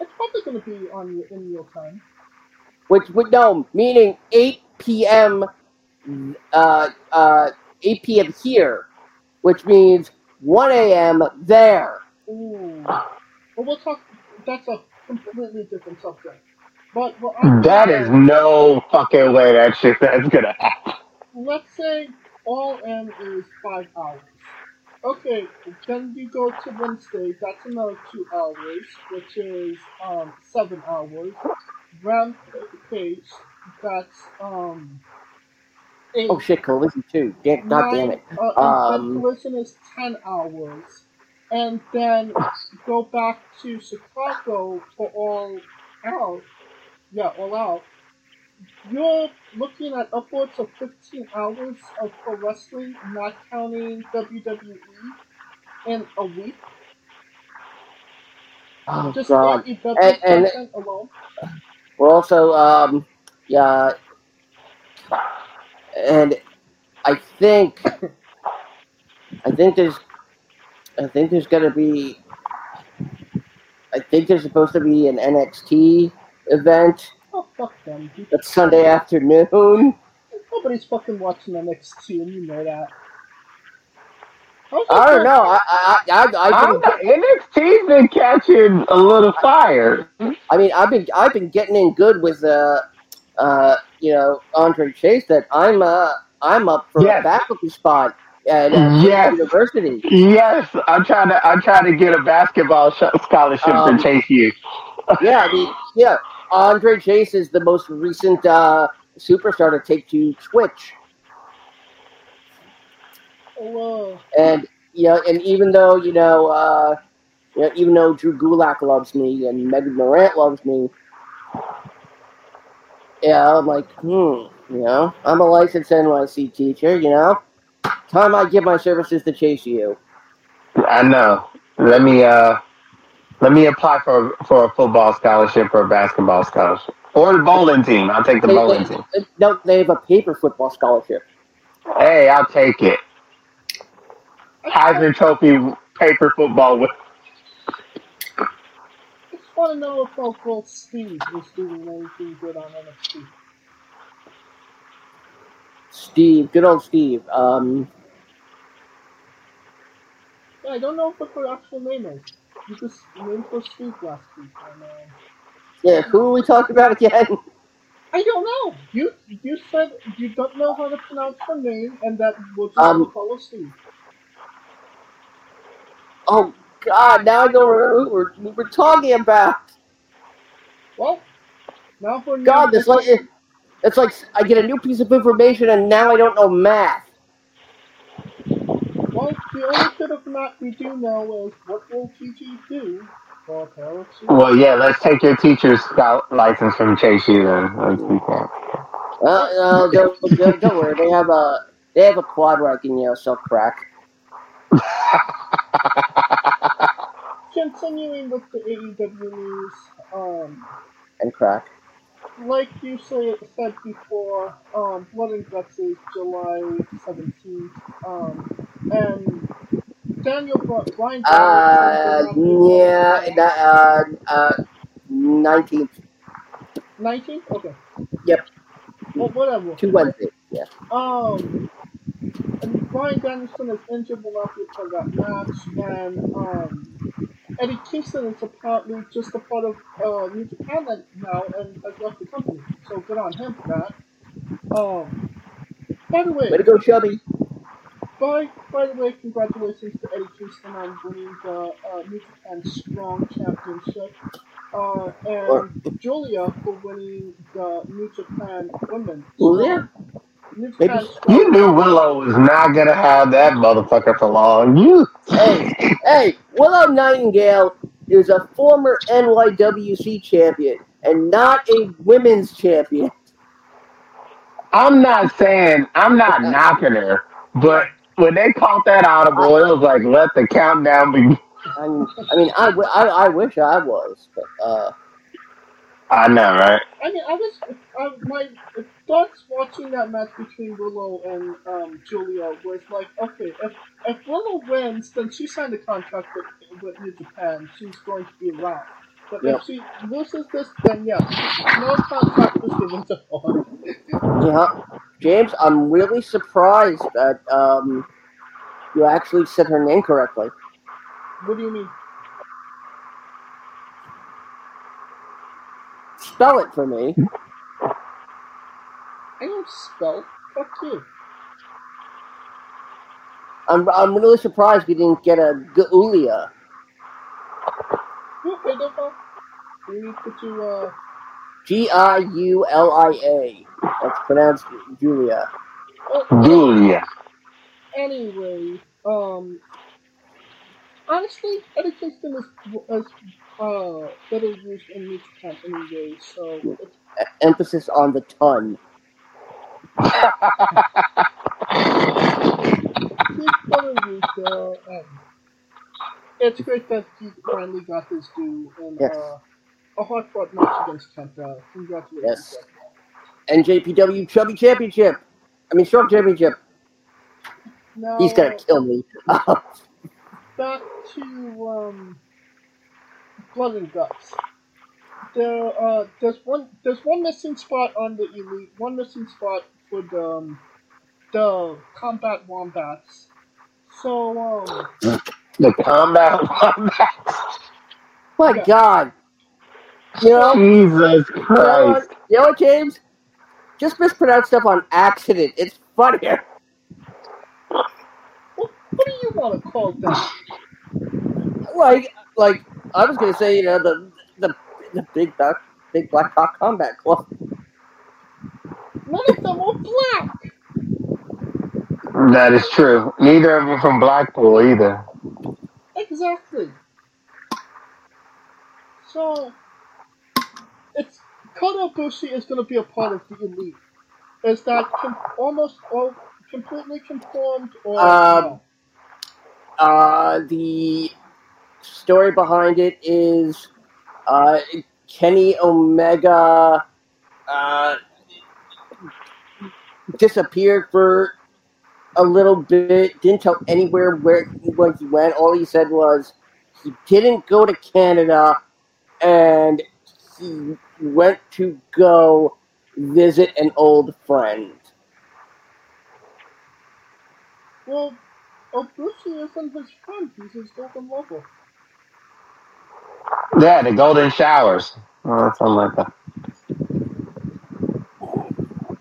It's probably gonna be on in real time. Which would no, meaning 8 p.m. Uh, uh, 8 p.m. here, which means 1 a.m. there. Ooh. Well, we'll talk. That's a completely different subject. But I'm That is no fucking way that shit that's gonna happen. let's say all in is five hours. Okay, then you go to Wednesday, that's another two hours, which is um seven hours. Rampage, that's um eight. Oh shit, Collision 2. Damn, God damn it. Uh, Um, Collision is ten hours, and then go back to Chicago for all out. Yeah, all out. You're looking at upwards of 15 hours of pro wrestling, not counting WWE, in a week. Oh Just god. And- and- alone. We're also, um, yeah. And I think, I think there's, I think there's gonna be, I think there's supposed to be an NXT event Oh, fuck them. that's Sunday afternoon. Nobody's fucking watching NXT, and you know that. How's I don't know. I, I, I, I, I I've been, know. NXT's been catching a little fire. I mean, I've been, I've been getting in good with, uh, uh, you know, Andre Chase. That I'm, uh, I'm up for Yes. a faculty spot at uh, Yes. University. Yes, I'm trying to. I'm trying to get a basketball sh- scholarship Um, to Chase U. Yeah, I mean, yeah. Andre Chase is the most recent uh, superstar to take to Twitch, Oh, uh, and you know, and even though you know, uh, you know, even though Drew Gulak loves me and Megan Morant loves me, yeah, I'm like, hmm, you know, I'm a licensed NYC teacher, you know, time I give my services to Chase U. I know. Let me. Uh, let me apply for for a football scholarship or a basketball scholarship or the bowling team. I'll take the They, bowling they, team. no, they have a paper football scholarship. Hey, I'll take it. Heisman Trophy paper football. Want to know if Uncle Steve is doing anything good on NXT. Steve, good old Steve. Um, Yeah, I don't know what her actual name is. You just named her Steve last week, and uh, yeah, who are we talking about again? I don't know. You you said you don't know how to pronounce her name, and that we'll just Um, follow Steve. Oh God! Now I don't remember who we're, we we're talking about. Well, now her name. God, is- it's like it, it's like I get a new piece of information and now I don't know math. Well, the only bit of math we do know is what will GG do for parents. well, yeah. Let's take your teacher's scout license from Chase U. Then let's do that. Uh, uh, don't, don't, don't worry, they have a they have a quad where I can you know sell crack. Continuing with the AEW news, um, and crack. like you say, said before, um, Blood and Guts is July 17th, um, and Daniel Br- Brian Uh, yeah, that, uh, uh, nineteenth, 19th? Okay. Yep. Well, whatever. two Wednesdays. Yeah. Um, and Brian Danielson is injured will not be part of that match, and um, Eddie Kingston is apparently just a part of uh, New Japan now and has left the company. So good on him for that. Um, by the way, Way to go, Chubby. by, by the way, congratulations to Eddie Kingston on winning the uh, New Japan Strong Championship. Uh, and Giulia for winning the New Japan Women's Julia? New Maybe- You knew Willow was not gonna have that motherfucker for long. You Hey, hey, Willow Nightingale is a former NYWC champion and not a women's champion. I'm not saying I'm not knocking her, but when they called that audible, it was like let the countdown begin. I mean, I mean, I, w- I, I wish I was, but uh, I know, right? I mean, I was uh, my thoughts watching that match between Willow and um, Giulia was like, okay, if if Willow wins, then she signed a contract with, with New Japan. She's going to be around. But Yeah. if she loses this, then yes, no contract was given to her. yeah, James, I'm really surprised that um, you actually said her name correctly. What do you mean? Spell it for me. I don't spell. Fuck you. I'm, I'm really surprised we didn't get a Gaulia. Okay, no problem. We need to do, uh, G I U L I A. That's pronounced Julia. oh, Julia. anyway, um, honestly, Eddie Kingston is, is uh, better used in New Japan anyway, so it's, Emphasis on the ton. he's better used there, and it's great that he finally got his due in Yes. uh, a hard-fought match against Kenta. Congratulations. Yes. NJPW Chubby Championship. I mean, Short Championship. Now, He's gonna kill me. back to um, blood and guts. There, uh, there's one, there's one missing spot on the elite, one missing spot for the um, the combat wombats. So, um, The combat wombat. My Yeah. God. You know, Jesus you know, Christ. what, you know what, James? Just mispronounce stuff on accident. It's funnier. what, what do you want to call that? Like, like I was gonna say, you know, the the the big black big black cock combat club. None of them are black. That is true. Neither of them from Blackpool either. Exactly. So, it's Kota Ibushi is going to be a part of the elite. Is that com- almost all completely conformed or Um, no? Uh, the story behind it is uh, Kenny Omega uh, disappeared for a little bit. Didn't tell anywhere where when he went. All he said was he didn't go to Canada, and he went to go visit an old friend. Well, Ibushi isn't his friend. He's his golden lover. Yeah, the golden showers. Oh, or something like that.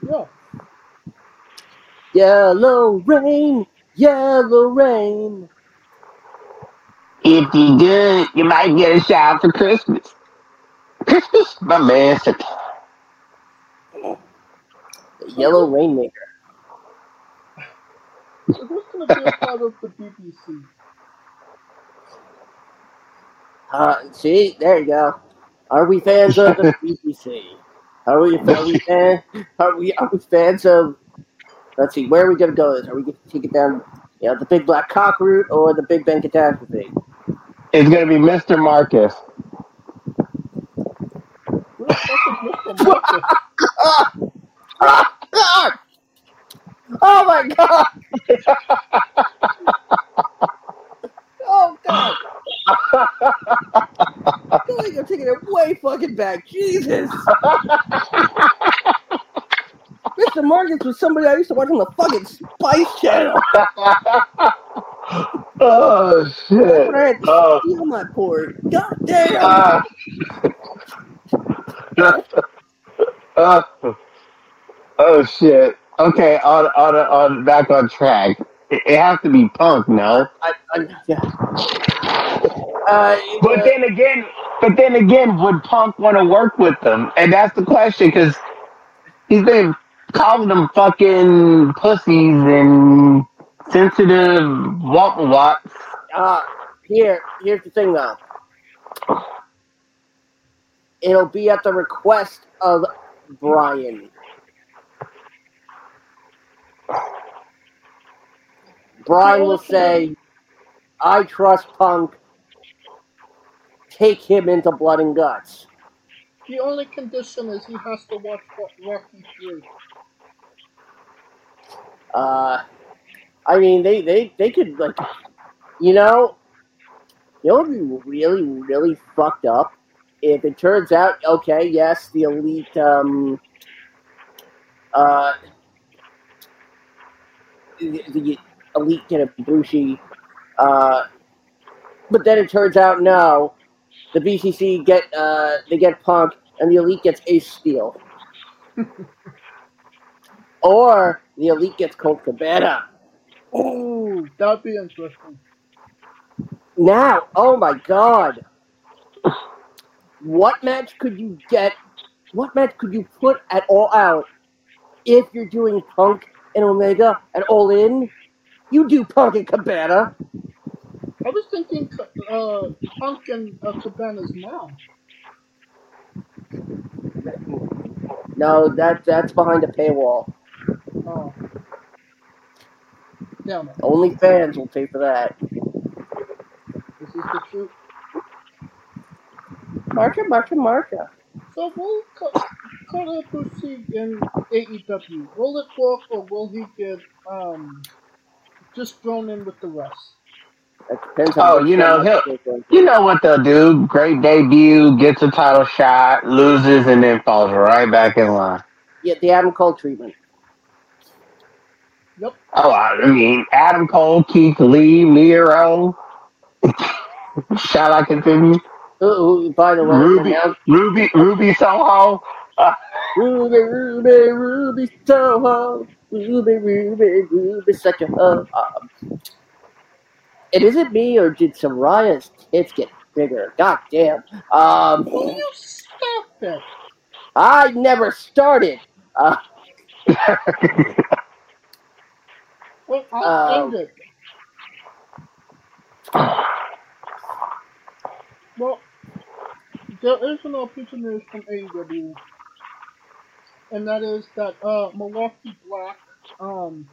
Yeah. Yellow rain, yellow rain. If you good, you might get a shower for Christmas. Christmas? My man said, The yellow rainmaker. So who's going to be a part of the BBC? Uh, see, there you go. Are we fans of the BBC? Are we? Are we fan? Are we? Are we fans of? Let's see. Where are we gonna go? This? Are we gonna take it down? You know, the big black cock route or the Big Ben catastrophe? it's going to be Mr. Marcus. Who the fuck is Mr. Marcus? Oh my god! oh god! I feel like I'm taking it way fucking back. Jesus! Mr. Marcus was somebody I used to watch on the fucking Spice Channel. oh shit! When I had to Oh. steal my port. God damn. Ah. Uh, oh shit! Okay, on on on back on track. It, it has to be Punk, no? I, I, yeah. Uh, But then again, but then again, would Punk want to work with them? And that's the question because he's been calling them fucking pussies and sensitive what what. uh, here, here's the thing though. It'll be at the request of Brian. Brian will say, I trust Punk. Take him into Blood and Guts. The only condition is he has to watch Ro- Rocky 3. Uh, I mean, they, they, they could, like, you know, you know what would be really, really fucked up? If it turns out, okay, yes, the elite, um, uh, the, the elite get Ibushi, uh, but then it turns out, no, the BCC get, uh, they get Punk, and the elite gets Ace Steel. or the elite gets Colt Cabana. Oh, that'd be interesting. Now, oh my god. What match could you get? What match could you put at All Out if you're doing Punk and Omega and All In? You do Punk and Cabana. I was thinking uh, Punk and uh, Cabana's mom. No, that that's behind a paywall. Oh. Damn it. Only fans will pay for that. This is the truth. Marka, Marka, Marka. So will Kota proceed in AEW? Will it work or will he get um just thrown in with the rest? That depends Oh, you know, he'll- they're going to. You know what they'll do? Great debut, gets a title shot, loses, and then falls right back in line. Yeah, the Adam Cole treatment. Yep. Oh, I mean, Adam Cole, Keith Lee, Miro. Shall I continue? Ooh, ooh, by the way, Ruby, now- Ruby, Ruby Soho. Ruby, Ruby, Ruby, Soho. Ruby, Ruby, Ruby, such a hoe. Um, and is it me or did Saraya's tits get bigger? God damn. Um, Will you stop it? I never started. Uh, Well, I'll Um, end it. Well, there is an opportunity from AEW, and that is that uh, Malakai Black um,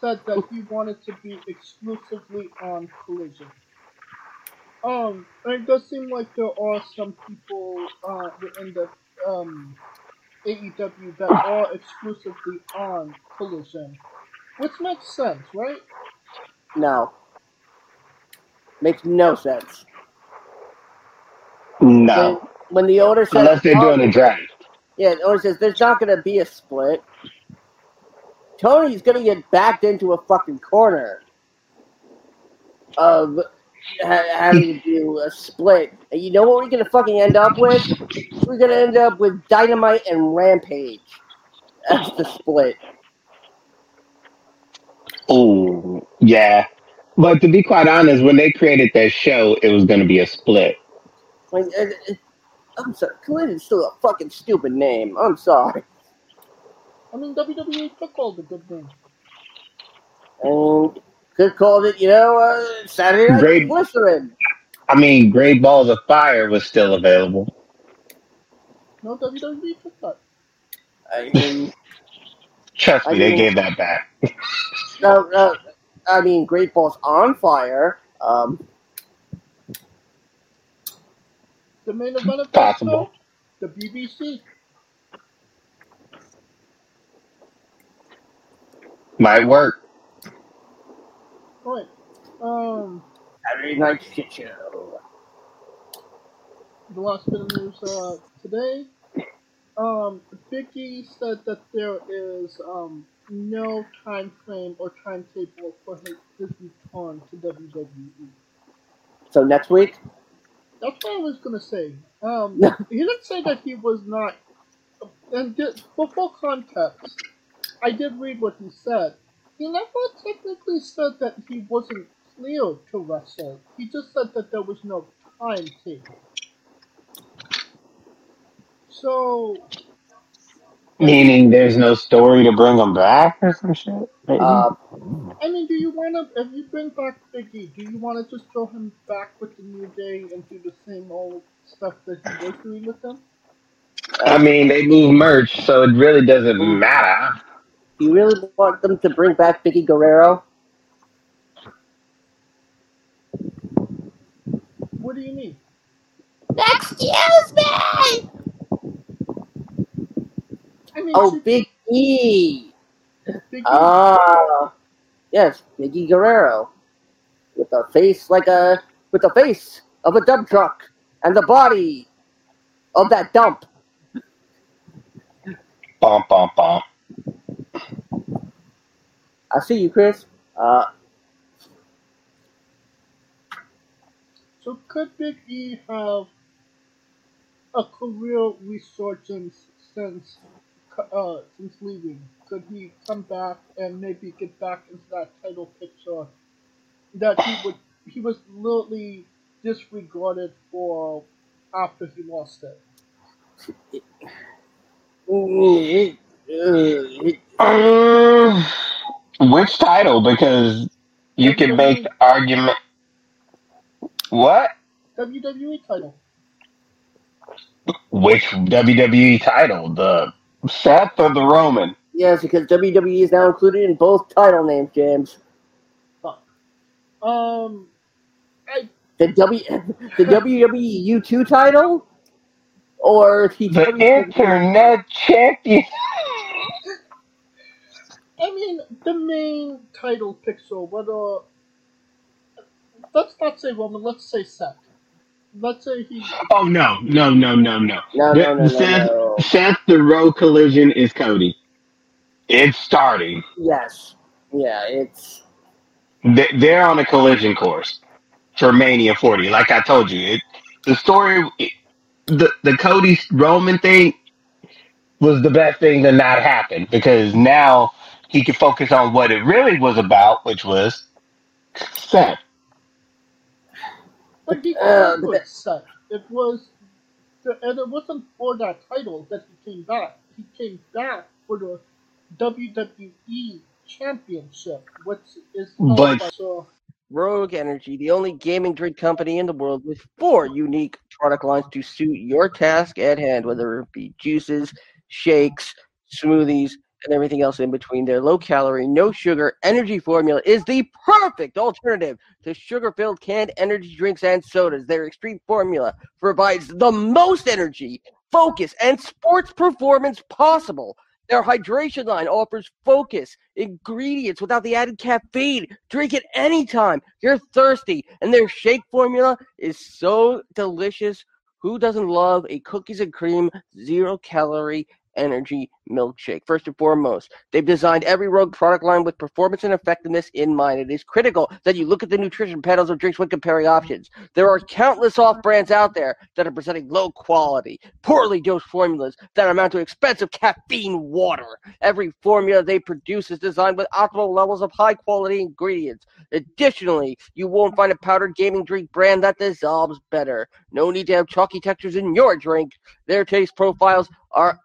said that he wanted to be exclusively on Collision. Um, and it does seem like there are some people uh, within the um, AEW that are exclusively on Collision, which makes sense, right? no. Makes no sense. No, When, when the owner says, unless they're doing a draft. yeah, the owner says there's not going to be a split. Tony's to get backed into a fucking corner of ha- having to do a split. And you know what we're to fucking end up with? We're to end up with Dynamite and Rampage. That's the split. Oh, yeah. But to be quite honest, when they created that show, it was to be a split. Like, uh, uh, I'm sorry, Collision's still a fucking stupid name. I'm sorry. I mean, WWE took all the good names. And could called it, you know, uh, Saturday Night Great. Glycerin. I mean, Great Balls of Fire was still available. No WWE took that. I mean, Trust me, I they mean- gave that back. no, no, I mean, Great Balls on Fire. Um, The main event of Possible. show, the BBC. Might work. Right. Um, Saturday Night Shit Show. the last bit of news uh, today. um, Biggie said that there is um, no time frame or timetable for his, his return to WWE. So next week? That's what I was gonna say. Um, he didn't say that he was not. And did, for full context, I did read what he said. He never technically said that he wasn't cleared to wrestle. He just said that there was no timetable. So, Meaning there's no story to bring him back or some shit. Uh, I mean, do you want to, if you bring back Biggie, do you want to just throw him back with the New Day and do the same old stuff that he was doing with them? I mean, they move merch, so it really doesn't matter. You really want them to bring back Vickie Guerrero? What do you mean? Excuse me! I mean, Oh, should- Big E. Biggie, Ah, yes, Biggie Guerrero, with a face like a with the face of a dump truck and the body of that dump. Bum, bum, bum. I see you, Chris. Uh, so could Big E have a career resurgence since uh, since leaving? Could he come back and maybe get back into that title picture that he would he was literally disregarded for after he lost it? it, uh, it, Um, which title? Because you can make the argument. What? WWE title. Which WWE title? The Seth or the Roman? yes, because WWE is now included in both title names, James. Fuck. Um, I The W, the WWE U2 title, or the, The Internet Champion. I mean the main title picture. Whether let's not say Roman, let's say Seth. Let's say he. Oh no, no, no, no, no. No, The- no, no, no, Seth, no. Seth, the road collision is Cody. It's starting. Yes, yeah, it's They- They're on a collision course for Mania 40. Like I told you, it, the story, it, the the Cody Roman thing was the best thing to not happen because now he could focus on what it really was about, which was Seth. But he Uh, came with Seth. It was, and it wasn't for that title that he came back. He came back for the WWE Championship, which is But- by- so Rogue Energy, the only gaming drink company in the world with four unique product lines to suit your task at hand, whether it be juices, shakes, smoothies, and everything else in between. Their low calorie, no sugar energy formula is the perfect alternative to sugar filled canned energy drinks and sodas. Their extreme formula provides the most energy, focus, and sports performance possible. Their hydration line offers focus, ingredients without the added caffeine. Drink it anytime you're thirsty. And their shake formula is so delicious. Who doesn't love a cookies and cream, zero calorie energy milkshake? First and foremost, they've designed every Rogue product line with performance and effectiveness in mind. It is critical that you look at the nutrition panels of drinks when comparing options. There are countless off brands out there that are presenting low quality, poorly dosed formulas that amount to expensive caffeine water. Every formula they produce is designed with optimal levels of high quality ingredients. Additionally, you won't find a powdered gaming drink brand that dissolves better. No need to have chalky textures in your drink. Their taste profiles are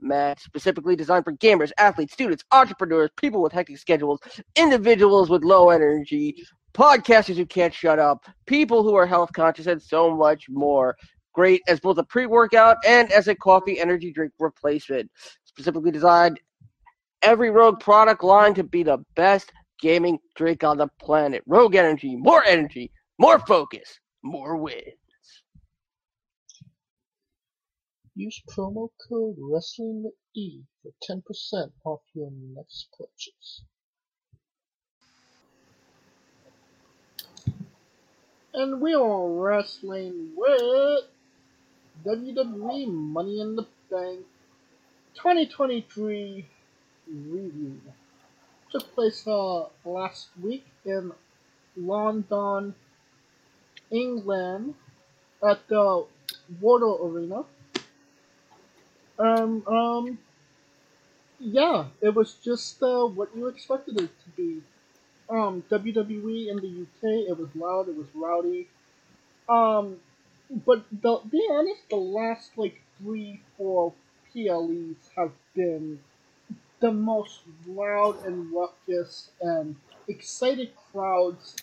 unmatched, specifically designed for gamers, athletes, students, entrepreneurs, people with hectic schedules, individuals with low energy, podcasters who can't shut up, people who are health conscious, and so much more. Great as both a pre workout and as a coffee energy drink replacement. Specifically designed every Rogue product line to be the best gaming drink on the planet. Rogue Energy, more energy, more focus, more wins. Use promo code Wrestling E for ten percent off your next purchase. And we are wrestling with WWE Money in the Bank 2023 review took place uh, last week in London, England, at the O2 Arena. Um, um, yeah, it was just uh, what you expected it to be. Um, WWE in the UK, it was loud, it was rowdy. Um, but the, be honest, the last like three, four PLEs have been the most loud and ruckus and excited crowds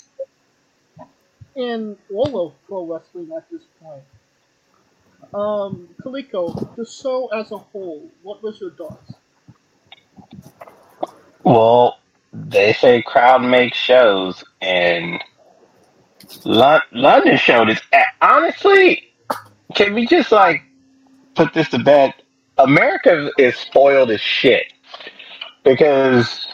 in all of pro wrestling at this point. Um, Coleco, the show as a whole, what was your thoughts? Well, they say crowd makes shows, and London showed it. Honestly, can we just like put this to bed? America is spoiled as shit because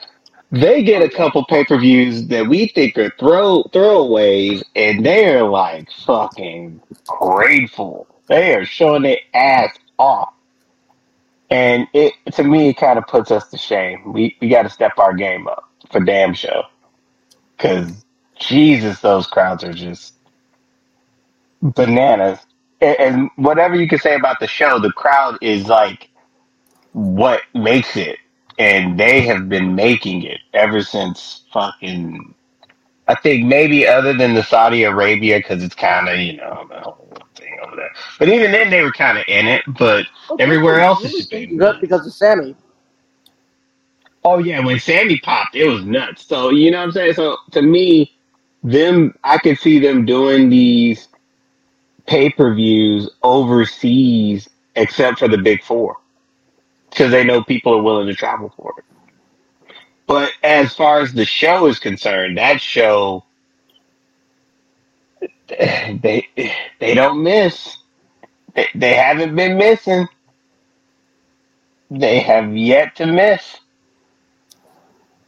they get a couple pay per views that we think are throw throwaways, and they're like fucking grateful. They are showing their ass off, and it to me it kind of puts us to shame. We we got to step our game up for damn show, because Jesus, those crowds are just bananas. And, and whatever you can say about the show, the crowd is like what makes it and they have been making it ever since fucking. I think maybe other than the Saudi Arabia because it's kind of you know the whole thing over there. But even then they were kind of in it. But Okay, everywhere so else really it's just been. Good because of Sammy. Oh yeah, when Sammy popped, it was nuts. So you know what I'm saying. So to me, them I could see them doing these pay per views overseas, except for the big four, because they know people are willing to travel for it. But as far as the show is concerned, that show they they don't miss. They, they haven't been missing. They have yet to miss.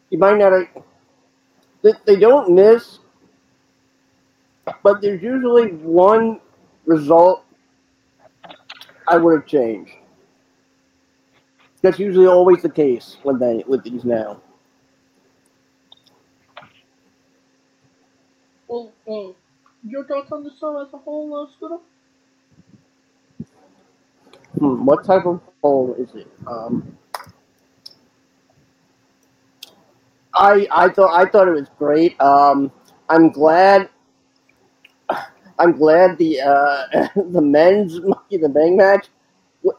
You might not. They, they don't miss, but there's usually one result I would have changed. That's usually always the case with they with these now. Well, uh, your thoughts on the show as a whole, uh, Scooter? Hmm, what type of poll is it? Um, I I thought I thought it was great. Um, I'm glad. I'm glad the uh, the men's Monkey the Bang match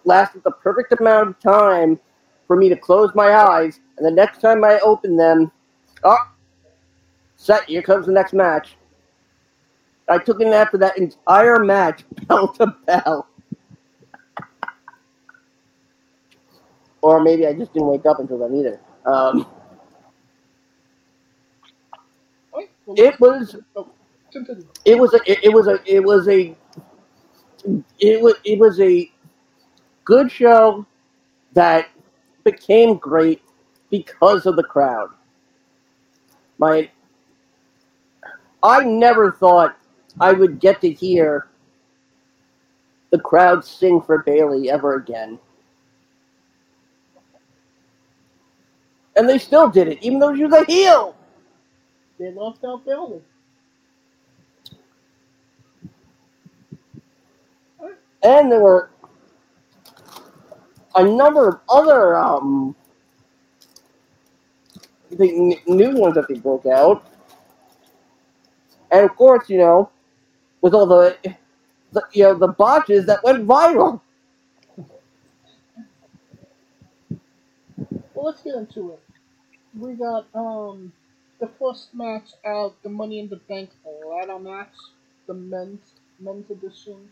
lasted the perfect amount of time for me to close my eyes, and the next time I open them, oh, set here comes the next match. I took a nap for that entire match, bell to bell. or maybe I just didn't wake up until then either. Um, it was it was a it was a it was a it was it was a good show that became great because of the crowd. My I never thought I would get to hear the crowd sing for Bayley ever again. And they still did it, even though she was a heel. They left out Bayley. and there were a number of other um, the n- new ones that they broke out, and of course, you know, with all the, the you know the botches that went viral. Well, let's get into it. We got um the first match out, the Money in the Bank ladder match, the men's men's edition.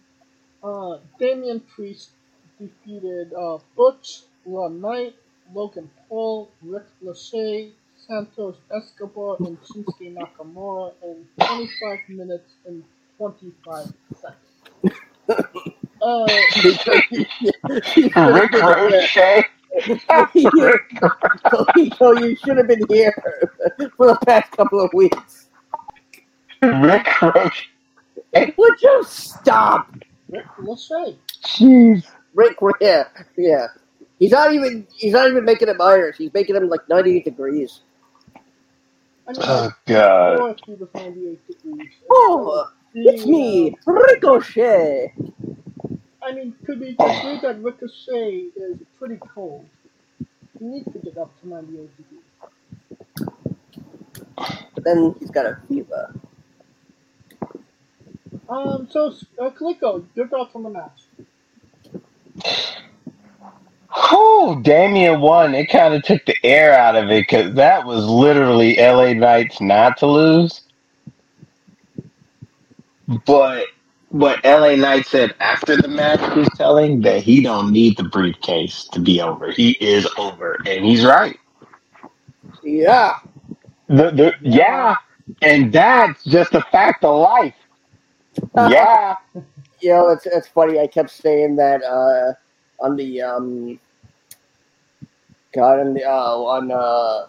Uh, Damian Priest defeated uh, Butch, LA Knight, Logan Paul, Rick Lachey, Santos Escobar, and Shinsuke Nakamura in 25 minutes and 25 seconds. Uh, Rick Ricochet. Rick so you should have been here for the past couple of weeks. Rick Ricochet. Would you stop? Rick Lachey. Jeez. Rick, yeah, yeah. He's not even he's not even making him Irish. He's making him like 98 degrees. I mean, Oh like, god. North he was 98 degrees. Oh, it's me, Ricochet. I mean, to be agree that Ricochet is pretty cold. He needs to get up to 98 degrees. But then he's got a fever. Um, so, uh, Coleco, your thoughts on the match? Oh, Damien won. It kind of took the air out of it because that was literally LA Knights not to lose. But what LA Knight said after the match was telling that he don't need the briefcase to be over. He is over, and he's right. Yeah. The, the, yeah, and that's just a fact of life. Yeah, You know, it's it's funny. I kept saying that uh, on the um, God, on the uh, on uh,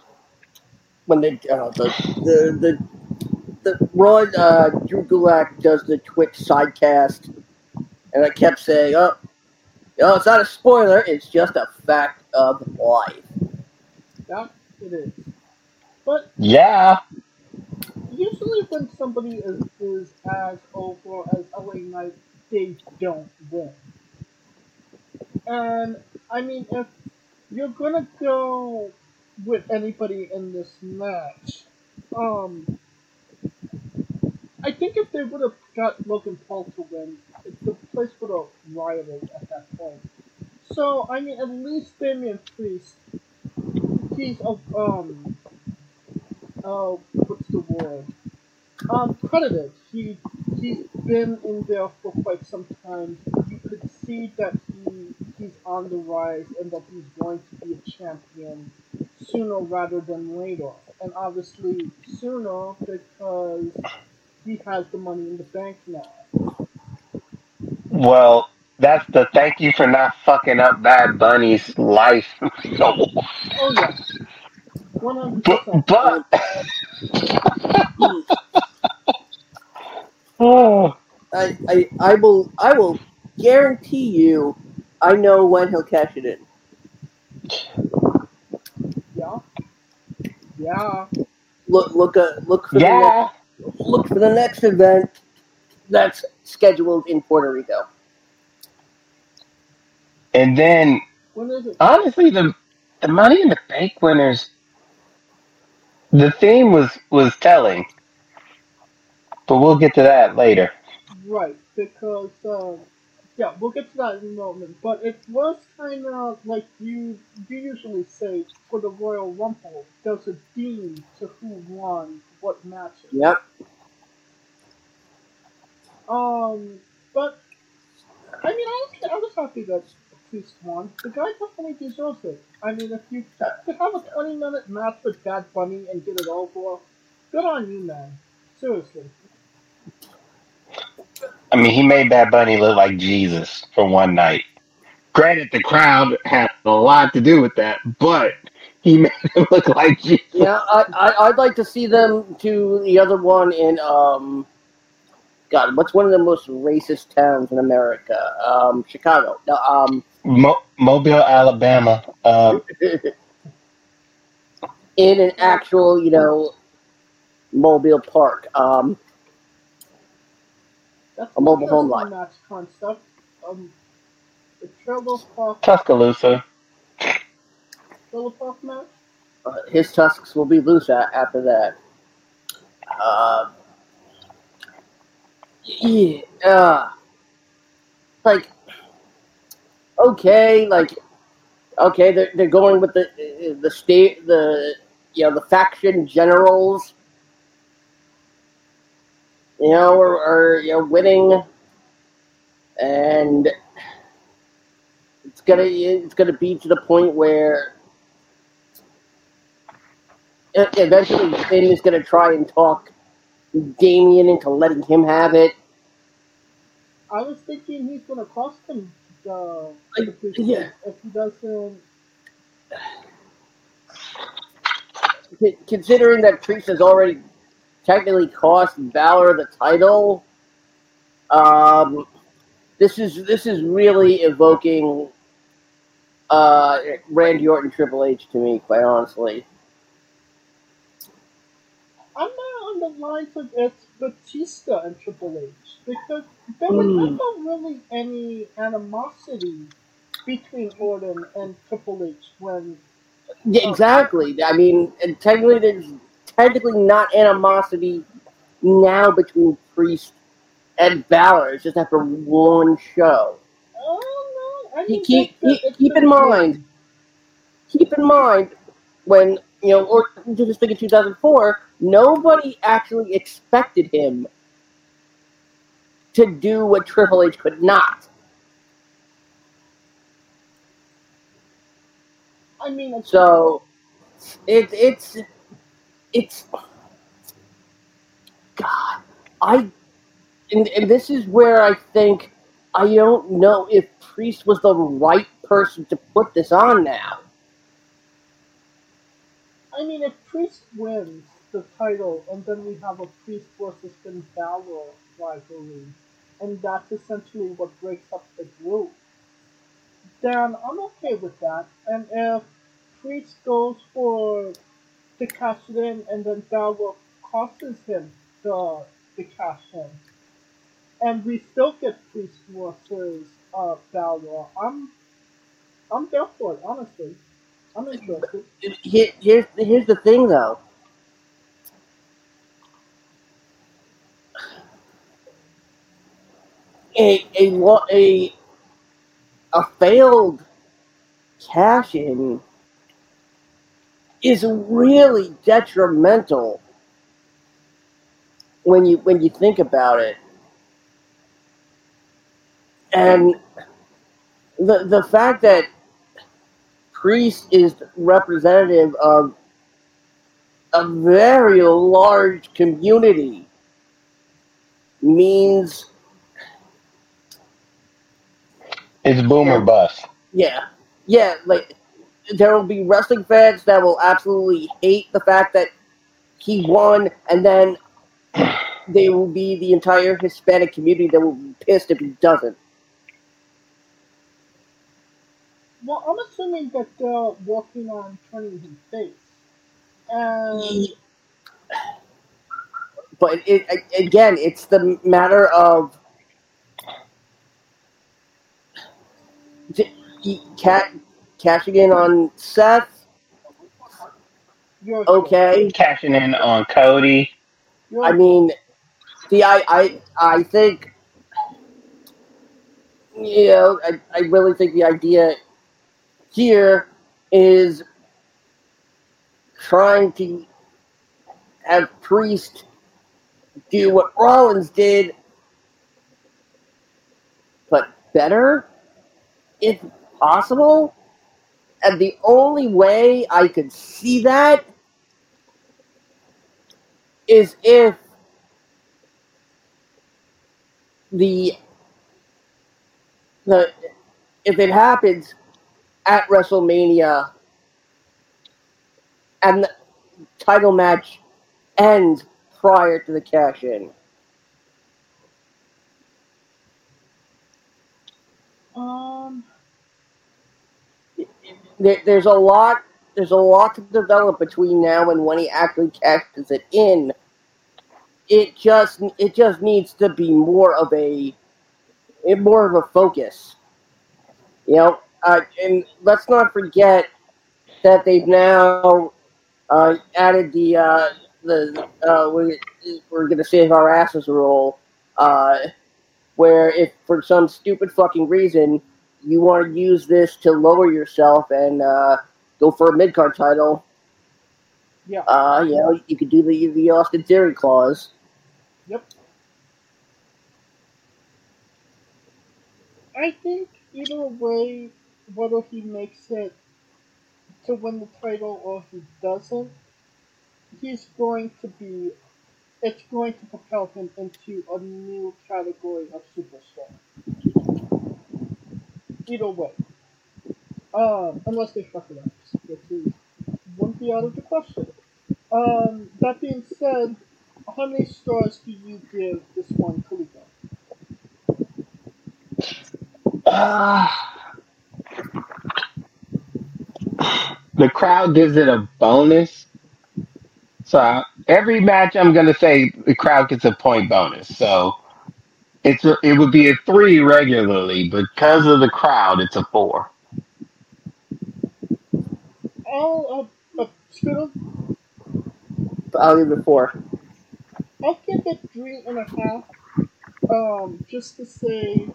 when they uh, the the the the Ron uh, Drew Gulak does the Twitch sidecast, and I kept saying, "Oh, you know, it's not a spoiler. It's just a fact of life." Yeah, it is. But yeah. usually when somebody is, is as over as LA Knight, they don't win. And, I mean, if you're gonna go with anybody in this match, um, I think if they would have got Logan Paul to win, the place would have rioted at that point. So, I mean, at least Damian Priest, he's of, um, uh, what's the word? Um, credited. He he's been in there for quite some time. You could see that he he's on the rise and that he's going to be a champion sooner rather than later. And obviously sooner because he has the money in the bank now. Well, that's the thank you for not fucking up Bad Bunny's life. no. Oh yeah. One hundred But, percent. but oh, I, I I will I will guarantee you, I know when he'll cash it in. Yeah. Yeah. Look look uh, look for the yeah. next, look for the next event that's scheduled in Puerto Rico. And then When is it? honestly the the money in the bank winners the theme was was telling. But we'll get to that later. Right, because um, yeah, we'll get to that in a moment. But it was kind of like you you usually say for the Royal Rumble, there's a theme to who won what matches. Yep. Um, but I mean, I was, I was happy that Priest won. The guy definitely deserves it. I mean, if you to have a 20 minute match with Bad Bunny and get it over, good on you, man. Seriously. I mean, he made Bad Bunny look like Jesus for one night. Granted, the crowd had a lot to do with that, but he made him look like Jesus. Yeah, I, I I'd like to see them do the other one in um God, what's one of the most racist towns in America? Um Chicago. No, um Mo- Mobile, Alabama. Uh, in an actual, you know, mobile park. Um That's A mobile home interesting line. match concept. Um, the Trailer Park, Tuscaloosa. Match. uh, his tusks will be loose after that. Uh, yeah, uh, like okay, like okay, they're they're going with the the state the you know the faction generals, you know, are, are you know winning, and it's gonna it's gonna be to the point where eventually Finn is gonna try and talk Damien into letting him have it. I was thinking he's gonna cost him the, Like, the briefcase yeah. if he doesn't. Considering that Priest has already technically cost Balor the title, um, this is this is really evoking uh, Randy Orton Triple H to me, quite honestly. I'm not on the lines of it's Batista and Triple H because there was Hmm. never really any animosity between Orton and Triple H when Yeah, exactly. I mean, and technically, there's technically not animosity now between Priest and Balor. It's just after one show. oh no, I mean keep, a- keep, keep in mind, keep in mind when you know or to this thing in 2004. Nobody actually expected him to do what Triple H could not. I mean it's So it, it's it's God. I and, and this is where I think I don't know if Priest was the right person to put this on now. I mean, if Priest wins the title, and then we have a Priest versus Finn Balor rivalry, and that's essentially what breaks up the group, then I'm okay with that. And if Priest goes for the cash in, and then Balor causes him the the cash in, and we still get Priest versus uh, Balor, I'm I'm there for it. Honestly, I'm interested. Here, here's here's the thing though. A a a a failed cash in is really detrimental when you when you think about it. And the the fact that Priest is representative of a very large community means It's boomer bust. yeah yeah like there will be wrestling fans that will absolutely hate the fact that he won and then there will be the entire hispanic community that will be pissed if he doesn't Well, I'm assuming that they're working on turning him face. And but it, a- again it's the matter of j- y- ca- cashing in on seth okay Cashing in on Cody. I mean, see, I, I, I think, you know, I, I really think the idea here is trying to have Priest do what Rollins did, but better, if possible. And the only way I could see that is if the the if it happens at WrestleMania and the title match ends prior to the cash in. um, There, there's a lot there's a lot to develop between now and when he actually cashes it in. It just it just needs to be more of a it more of a focus. You know, uh, and let's not forget that they've now uh, added the uh, the uh, we, we're going to save our asses rule, uh, where if for some stupid fucking reason you want to use this to lower yourself and uh, go for a mid card title, yeah. uh, you know, you could do the the Austin Theory clause. Yep. I think either way, whether he makes it to win the title or he doesn't, he's going to be. It's going to propel him into a new category of superstar. Either way. Um, unless they fuck it up, which is wouldn't be out of the question. Um, that being said, how many stars do you give this one, Coleco? Uh, the crowd gives it a bonus. So I, every match, I'm gonna say the crowd gets a point bonus. So it's a, it would be a three regularly, but because of the crowd, it's a four. I'll uh, uh, Spitter, I'll give it four. I'll give it three and a half. Um, just to say,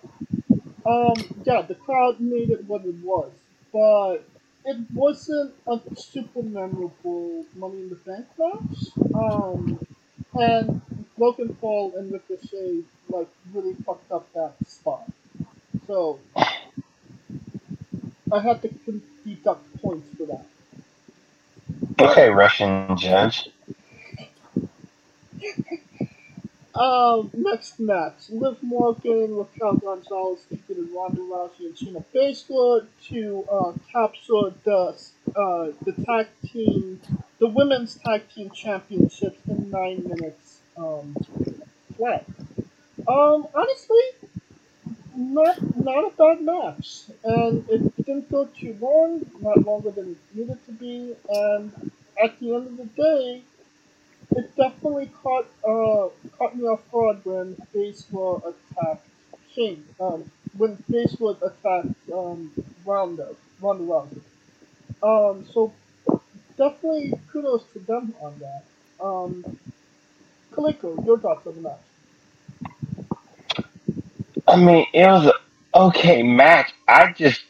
um, yeah, the crowd made it what it was, but it wasn't a super memorable Money in the Bank match. Um, and Logan Paul and Ricochet like really fucked up that spot. So I had to deduct points for that. Okay, Russian judge. Um, next match, Liv Morgan, Raquel Gonzalez defeated Ronda Rousey and Shayna Baszler to uh, capture the uh, the tag team, the women's tag team championships in nine minutes um, flat. Um, honestly, not not a bad match, and it didn't go too long, not longer than it needed to be, and at the end of the day, it definitely caught uh caught me off guard when Baszler attacked Shane. Um, when Baszler attacked um Ronda Ronda Rousey. Um, so definitely kudos to them on that. Um, Coleco, your thoughts on the match? I mean, it was okay match. I just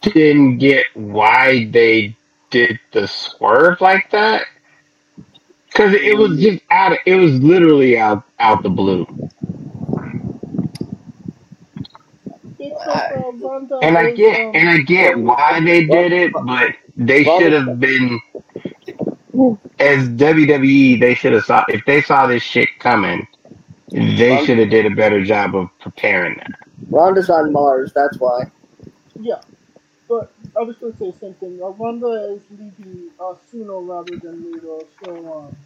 didn't get why they did the swerve like that. Cause it was just out of, it was literally out out the blue. Because Ronda And I get and I get why they did it, but they should have been as WWE. They should have saw if they saw this shit coming. They should have did a better job of preparing that. Ronda's on Mars, that's why. Yeah, but I was going to say the same thing. Uh, Ronda is leaving uh, sooner rather than later, so um,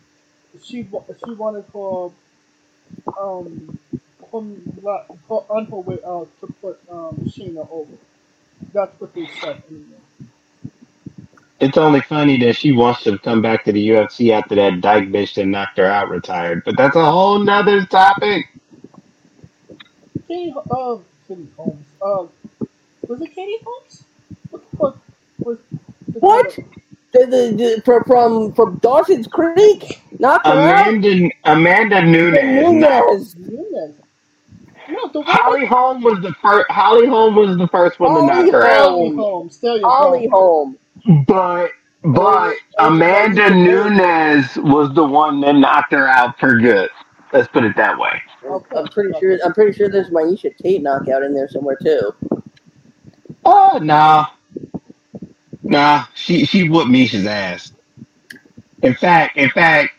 she she wanted her um from on her way out to put um Shayna over. That's what they said anyway. It's only funny that she wants to come back to the UFC after that dyke bitch that knocked her out retired. But that's a whole nother topic. Katie, uh, Katie Holmes. Uh, was it Katie Holmes? What the fuck was? the- What? The, the, the, from, from from Dawson's Creek? not her? Amanda Amanda Nunes. No. Nunez. Nunez. No, the one Holly Holm was the first. Holly Holm was the first one to knock her out. Holly Holmes. There you Ollie. Holm. But but Amanda Nunes was the one that knocked her out for good. Let's put it that way. I'm pretty sure. I'm pretty sure there's Miesha Tate knockout in there somewhere too. Oh nah, nah. She she whooped Miesha's ass. In fact, in fact,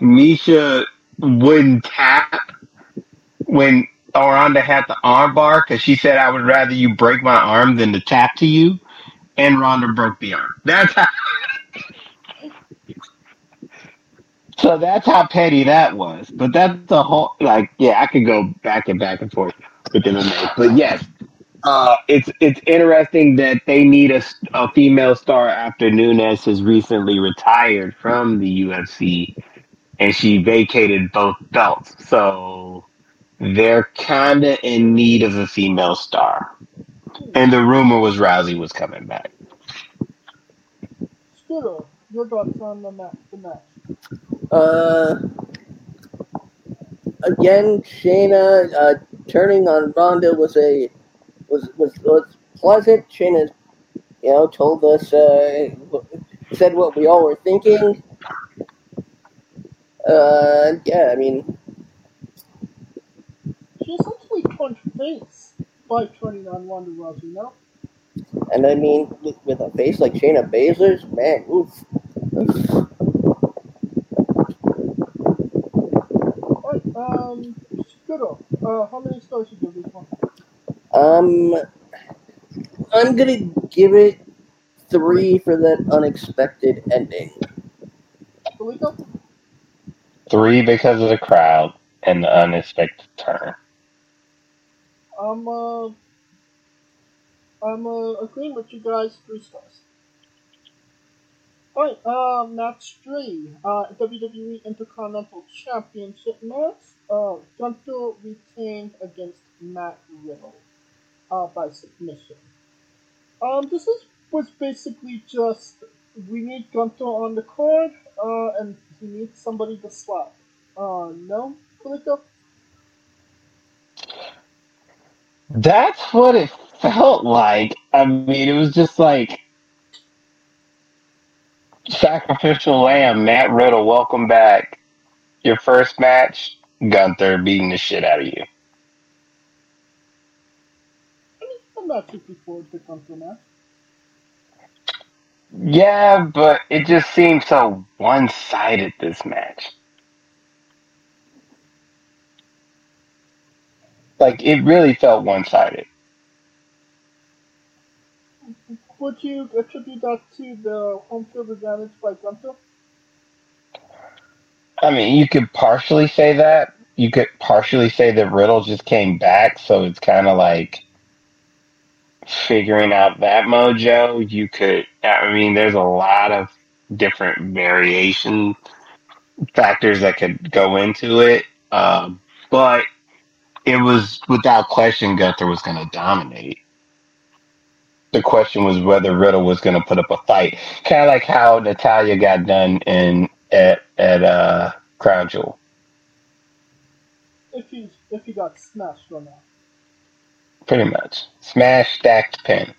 Misha wouldn't tap when Orlando had the arm bar because she said, "I would rather you break my arm than to tap to you." And Ronda broke the arm. That's how. So that's how petty that was. But that's the whole like yeah, I could go back and back and forth with MMA. But yes, uh, it's it's interesting that they need a, a female star after Nunes has recently retired from the UFC and she vacated both belts. So they're kind of in need of a female star. And the rumor was Rousey was coming back. Scooter, your thoughts on the match? The match. Uh, again, Shayna uh, turning on Ronda was a was was was pleasant. Shayna, you know, told us uh, said what we all were thinking. Uh, yeah, I mean, She essentially punched face by turning on Ronda Rousey. No, and I mean, with, with a face like Shayna Baszler's, man, oof. Alright, um, Scooter, uh, how many stars you give this one? Um, I'm gonna give it three for that unexpected ending. Three because of the crowd and the unexpected turn. I'm, uh, I'm, uh, agreeing with you guys, three stars. Alright, uh, match three. Uh, WWE Intercontinental Championship match. Uh, Gunther retained against Matt Riddle. Uh, by submission. Um, this is was basically just we need Gunther on the card, uh, and he needs somebody to slap. Uh, no, Coleco? That's what it felt like. I mean, it was just like sacrificial lamb. Matt Riddle, welcome back. Your first match, Gunther beating the shit out of you. I mean, I'm not looking forward to Gunther match. Yeah, but it just seemed so one sided this match. Like it really felt one sided. Would you attribute that to the home field advantage by Gunther? I mean, you could partially say that. You could partially say that Riddle just came back, so it's kind of like figuring out that mojo. You could, I mean, there's a lot of different variation factors that could go into it. Um, but it was without question Gunther was going to dominate. The question was whether Riddle was going to put up a fight, kind of like how Natalya got done in at at uh, Crown Jewel. If he if he got smashed or not. Pretty much. Smash, stacked, pin.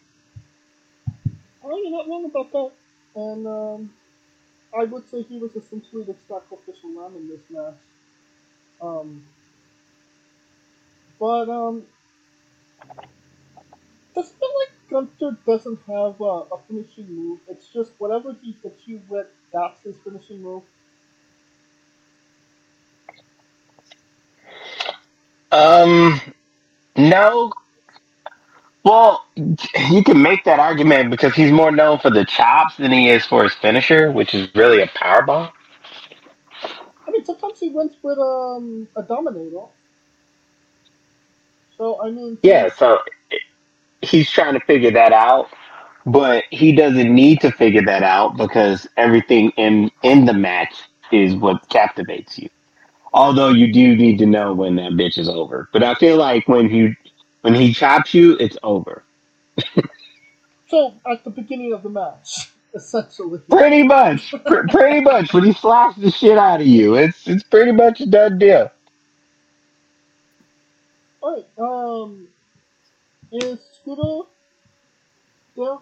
Oh, you're not wrong about that. And um, I would say he was essentially the sacrificial lamb in this match. Um, but um, does feel like Gunther doesn't have uh, a finishing move. It's just whatever he hits you with, that's his finishing move. Um, no. Well, you can make that argument because he's more known for the chops than he is for his finisher, which is really a power bomb. I mean, sometimes he wins with um, a Dominator. So, I mean... Yeah, so he's trying to figure that out, but he doesn't need to figure that out because everything in, in the match is what captivates you. Although you do need to know when that bitch is over. But I feel like when he when he chops you, it's over. so at the beginning of the match, essentially. Pretty much, pr- pretty much. When he slaps the shit out of you, it's it's pretty much a done deal. Alright, um, is Scooter there?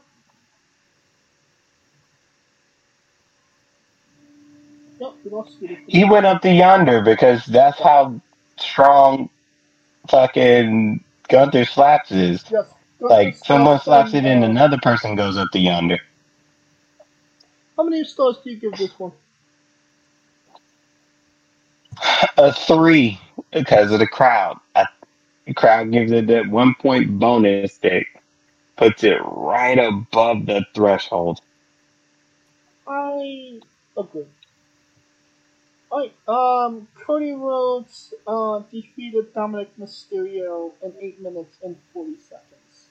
He went up to yonder because that's how strong fucking Gunther slaps is. Yes. like someone slaps it and another person goes up to yonder. How many stars do you give this one? A three because of the crowd. I, the crowd gives it that one point bonus that puts it right above the threshold. I agree. Alright, um, Cody Rhodes uh, defeated Dominic Mysterio in 8 minutes and 40 seconds.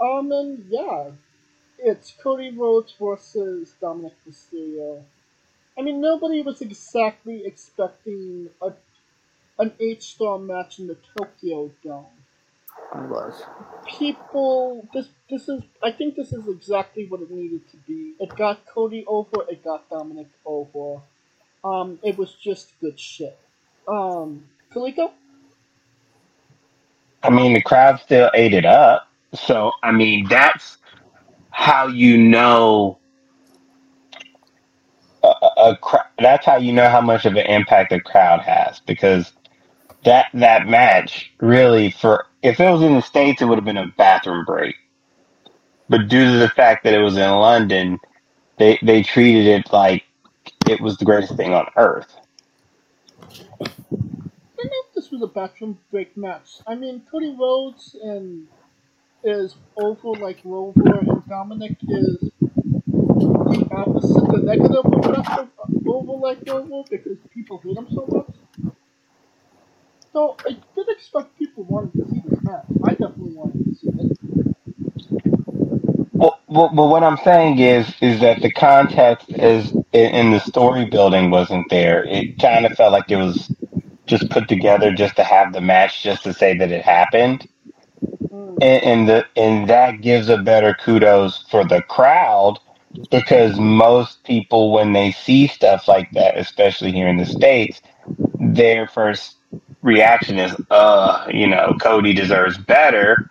Um, and yeah, it's Cody Rhodes versus Dominic Mysterio. I mean, nobody was exactly expecting a an eight star match in the Tokyo Dome. I was. People, this this is I think this is exactly what it needed to be. It got Cody over. It got Dominic over. Um, it was just good shit. Um? I mean, the crowd still ate it up. So, I mean, that's how you know a, a, a that's how you know how much of an impact the crowd has because that that match really for if it was in the states it would have been a bathroom break but due to the fact that it was in london they they treated it like it was the greatest thing on earth. I know if this was a bathroom break match. I mean, Cody Rhodes and is over like Rover, and Dominic is the opposite, the negative of over like Rover because people hate him so much. So I did expect people wanted to see this match. I definitely wanted to see it. Well, Well, but what I'm saying is, is that the context is in the story building wasn't there. It kind of felt like it was just put together just to have the match, just to say that it happened, Mm. and, and the and that gives a better kudos for the crowd because most people when they see stuff like that, especially here in the states, their first reaction is, "Uh, you know, Cody deserves better."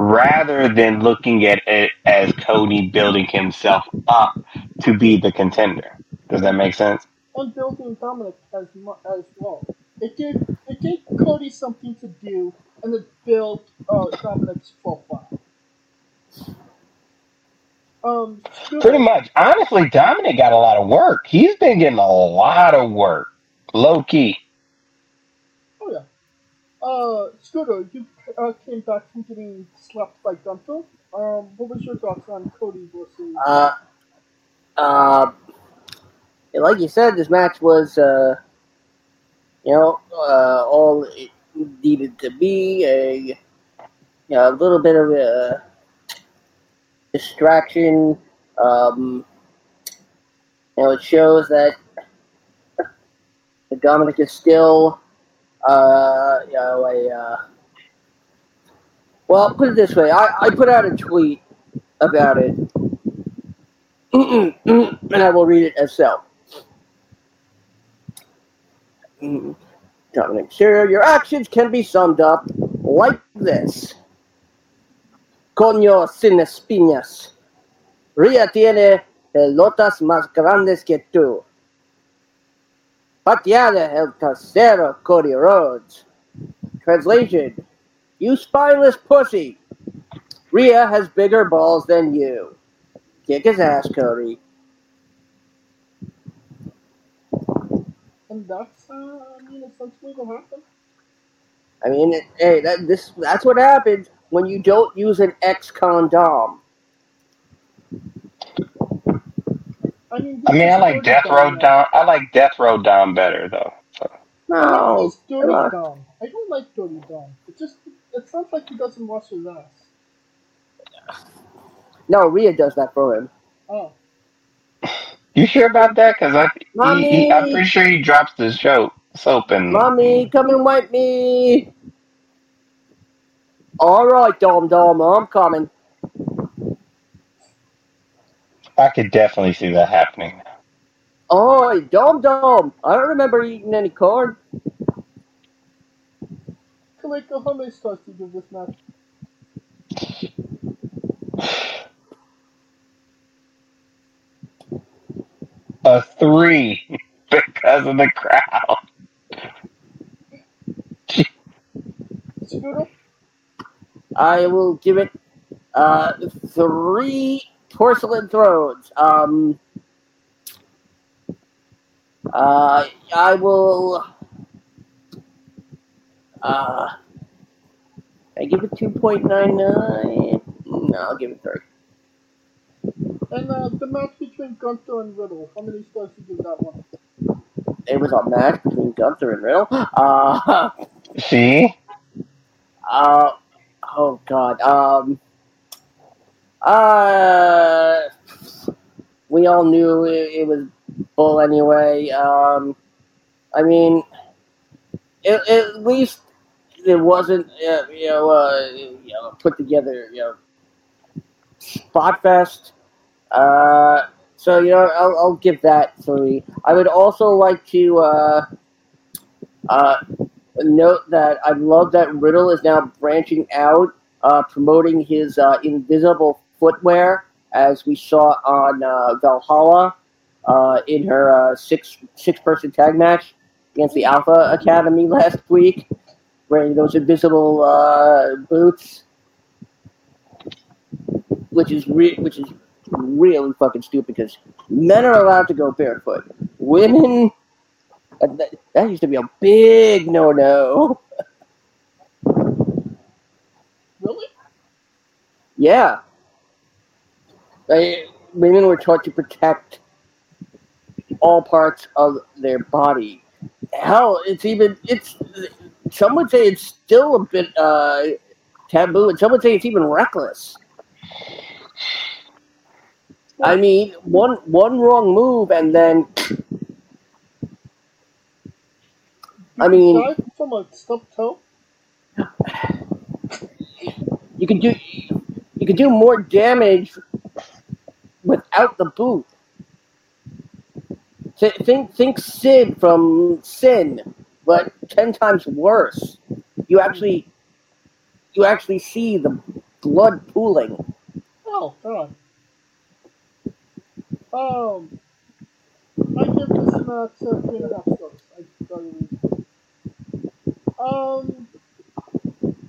Rather than looking at it as Cody building himself up to be the contender. Does that make sense? and building Dominic as as well. It gave it gave Cody something to do, and it built uh, Dominic's profile. Um, Pretty much. Honestly, Dominic got a lot of work. He's been getting a lot of work. Low key. Oh yeah. Uh, Scooter, you uh, came back from getting slapped by Gunther. Um, what was your thoughts on Cody versus? Uh, uh, like you said, this match was, uh, you know, uh, all it needed to be a, you know, a little bit of a distraction. Um, you know, it shows that the Dominic is still, uh, you know, a. Well, put it this way: I, I put out a tweet about it and I will read it as so. Dominic Sure, your actions can be summed up like this. Coño sin espinas. Ria tiene pelotas más grandes que tú. Pateada el tercero, Cody Rhodes. Translation You spineless pussy. Rhea has bigger balls than you. Kick his ass, Cody. and that's uh, I mean, essentially what happened. I mean, it- hey, that this that's what happens when you don't use an ex condom. I mean, I mean, I like Death Row now. Dom. I like Death Row Dom better though. So. No, It's dirty Dom. I don't like dirty Dom. It just it sounds like he doesn't wash his ass. no, Rhea does that for him. Oh, You sure about that? Because I, he, he, I'm pretty sure he drops the soap, soap and Mommy, come and wipe me. All right, Dom Dom, I'm coming. I could definitely see that happening. Oh, Dom Dom, I don't remember eating any corn. Coleco, how many stars do you give this match? A three because of the crowd. Scooter? I will give it uh, three porcelain thrones. Um, uh, I will. Uh, I give it two point nine nine. No, I'll give it three. And uh, the match between Gunther and Riddle, how many stars did you give that one? It was a match between Gunther and Riddle. Uh, See? uh, oh God. Um, uh, we all knew it, it was bull anyway. Um, I mean, it, at least it wasn't, uh, you know, uh, you know, put together, you know, spot fest. Uh, so you know, I'll, I'll give that three. I would also like to uh, uh, note that I love that Riddle is now branching out, uh, promoting his uh, invisible footwear, as we saw on uh, Valhalla uh, in her uh, six six person tag match against the Alpha Academy last week, wearing those invisible uh, boots, which is re- which is really fucking stupid because men are allowed to go barefoot. Women, that, that used to be a big no no. Really? Yeah. They, women were taught to protect all parts of their body. Hell, it's even it's some would say it's still a bit uh, taboo, and some would say it's even reckless. I mean, one one wrong move and then I mean- from a stub toe. you can do you can do more damage without the boot. Think think Sid from Sin, but ten times worse. You actually you actually see the blood pooling. Oh God. Um, I give this match uh, three and a half stars. I read. Um,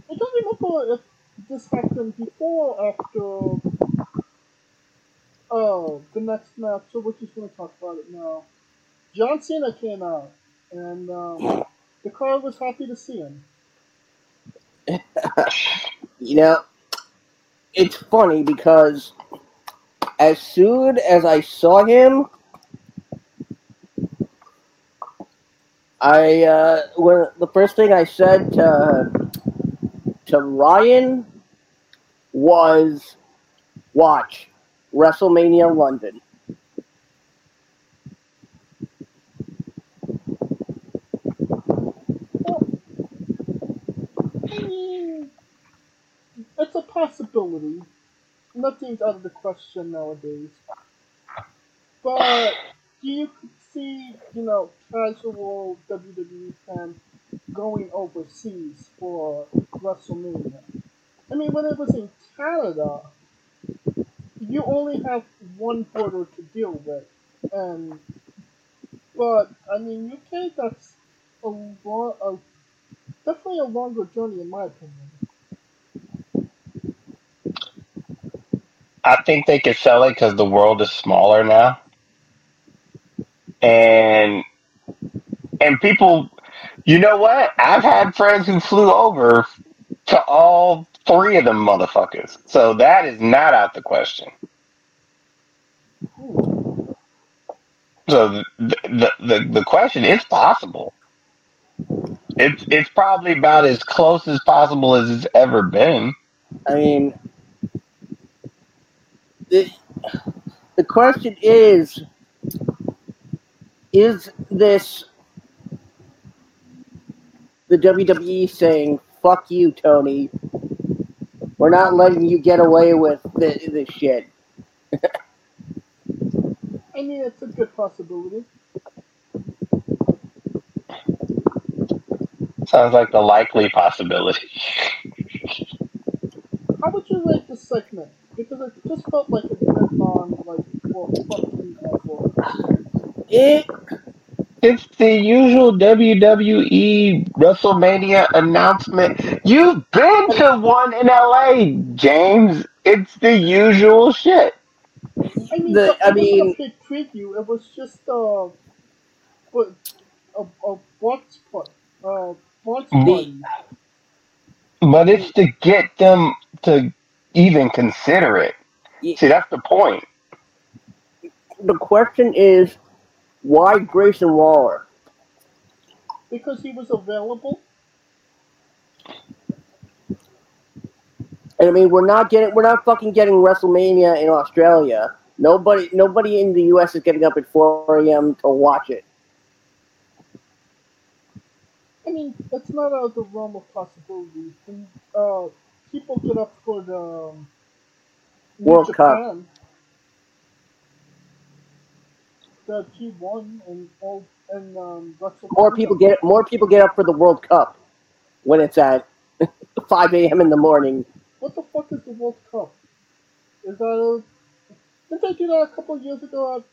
I don't remember if this happened before or after. Oh, the next match. So we're just gonna talk about it now. John Cena came out, and um, the crowd was happy to see him. You know, it's funny because as soon as I saw him, I uh, when the first thing I said to to Ryan was, "Watch WrestleMania London." It's a possibility. Nothing's out of the question nowadays. But do you see, you know, casual WWE fans going overseas for WrestleMania? I mean, when it was in Canada, you only have one border to deal with, and but I mean, UK that's a lot of definitely a longer journey in my opinion. I think they could sell it because the world is smaller now, and and people, you know what? I've had friends who flew over to all three of them motherfuckers, so that is not out the question. So the the the, the question is possible. It's it's probably about as close as possible as it's ever been. I mean, the, the question is is this the WWE saying, fuck you, Tony? We're not letting you get away with thi- this shit. I mean, it's a good possibility. Sounds like the likely possibility. How would you rate the segment? Because it just felt like it went on like well, fucking ever. It, It's the usual WWE WrestleMania announcement. You've been to one in LA, James. It's the usual shit. I mean, The- the, I it mean- wasn't a preview. It was just uh, but a a box put uh box The- But it's to get them to even consider it. See, that's the point. the question is, why Grayson Waller? because he was available. And I mean, we're not getting, we're not fucking getting WrestleMania in Australia. Nobody, nobody in the U.S. is getting up at 4 a.m. to watch it. I mean, that's not out of the realm of possibilities. And, uh, people get up for the um, World Cup. Japan, the G1 and all and um, More people get, more people get up for the World Cup when it's at 5 a.m. in the morning. What the fuck is the World Cup? Is that a, didn't they do that a couple of years ago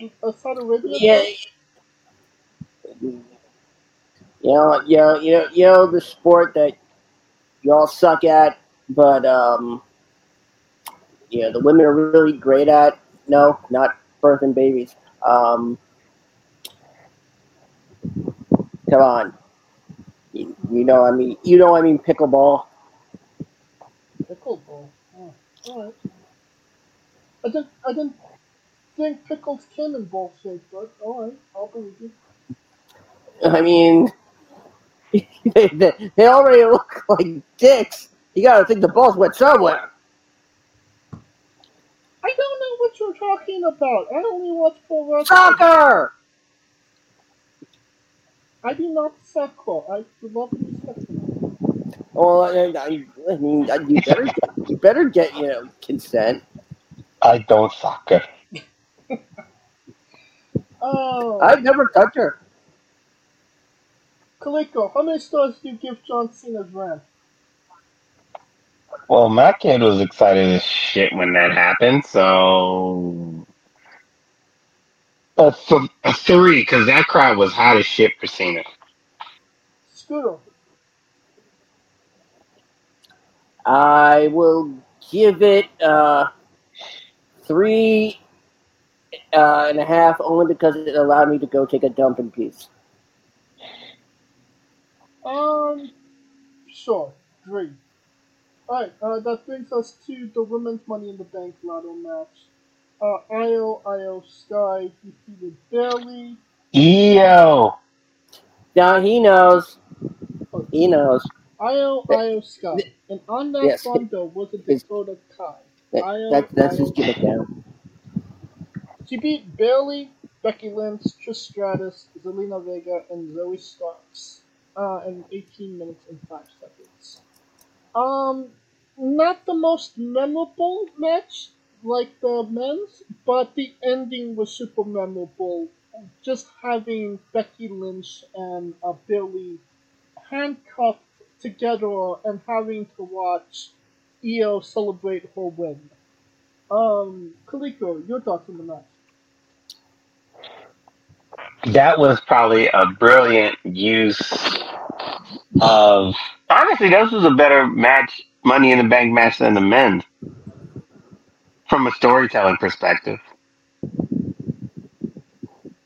at, at Saudi Arabia? Yeah. You know, you know, you know, you know the sport that y'all suck at, but um, you know the women are really great at. No, not birthing babies. Um, come on, you, you know, I mean, you know, I mean pickleball. Pickleball. Oh, alright. I didn't, I didn't think pickles came in ball shape, but alright, I'll believe you. I mean, they, they, they already look like dicks. You gotta think the balls went somewhere. I don't know I'm talking about. I only watch pro wrestling. Soccer! I do not soccer. I love and respect. Well, I, I, I mean, you better, get, you better get, you know, consent. I don't soccer. Oh, I've never touched her. Coleco, how many stars do you give John Cena's run? Well, my kid was excited as shit when that happened, so a, th- a three because that crowd was hot as shit for Cena. Scooter, I will give it uh, three uh, and a half, only because it allowed me to go take a dump in peace. Um, sure, three. Alright, uh, that brings us to the Women's Money in the Bank Ladder match. Uh, Iyo, Iyo Sky defeated Bayley. Eo, Now he knows. He knows. Iyo, Iyo Sky. And on that Yes. bundle was a Dakota Kai. That, Iyo, that, that's Iyo his gimmick now. She beat Bayley, Becky Lynch, Trish Stratus, Zelina Vega, and Zoey Starks uh, in 18 minutes and 5 seconds. Um, not the most memorable match like the men's, but the ending was super memorable. Just having Becky Lynch and uh, Bayley handcuffed together and having to watch Iyo celebrate her win. Um, Coleco, your thoughts on the match? That was probably a brilliant use of. Honestly, this was a better match, Money in the Bank match than the men's, from a storytelling perspective.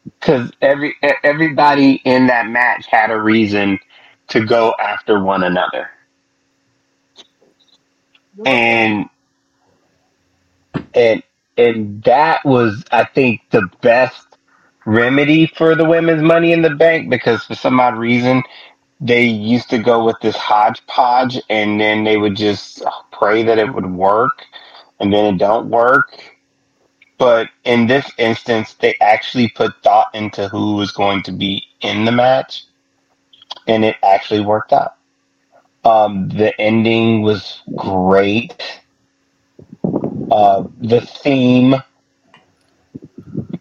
Because every everybody in that match had a reason to go after one another. and and and that was I think the best remedy for the women's money in the bank because for some odd reason they used to go with this hodgepodge and then they would just pray that it would work and then it don't work. But in this instance they actually put thought into who was going to be in the match and it actually worked out. Um, the ending was great. Uh, the theme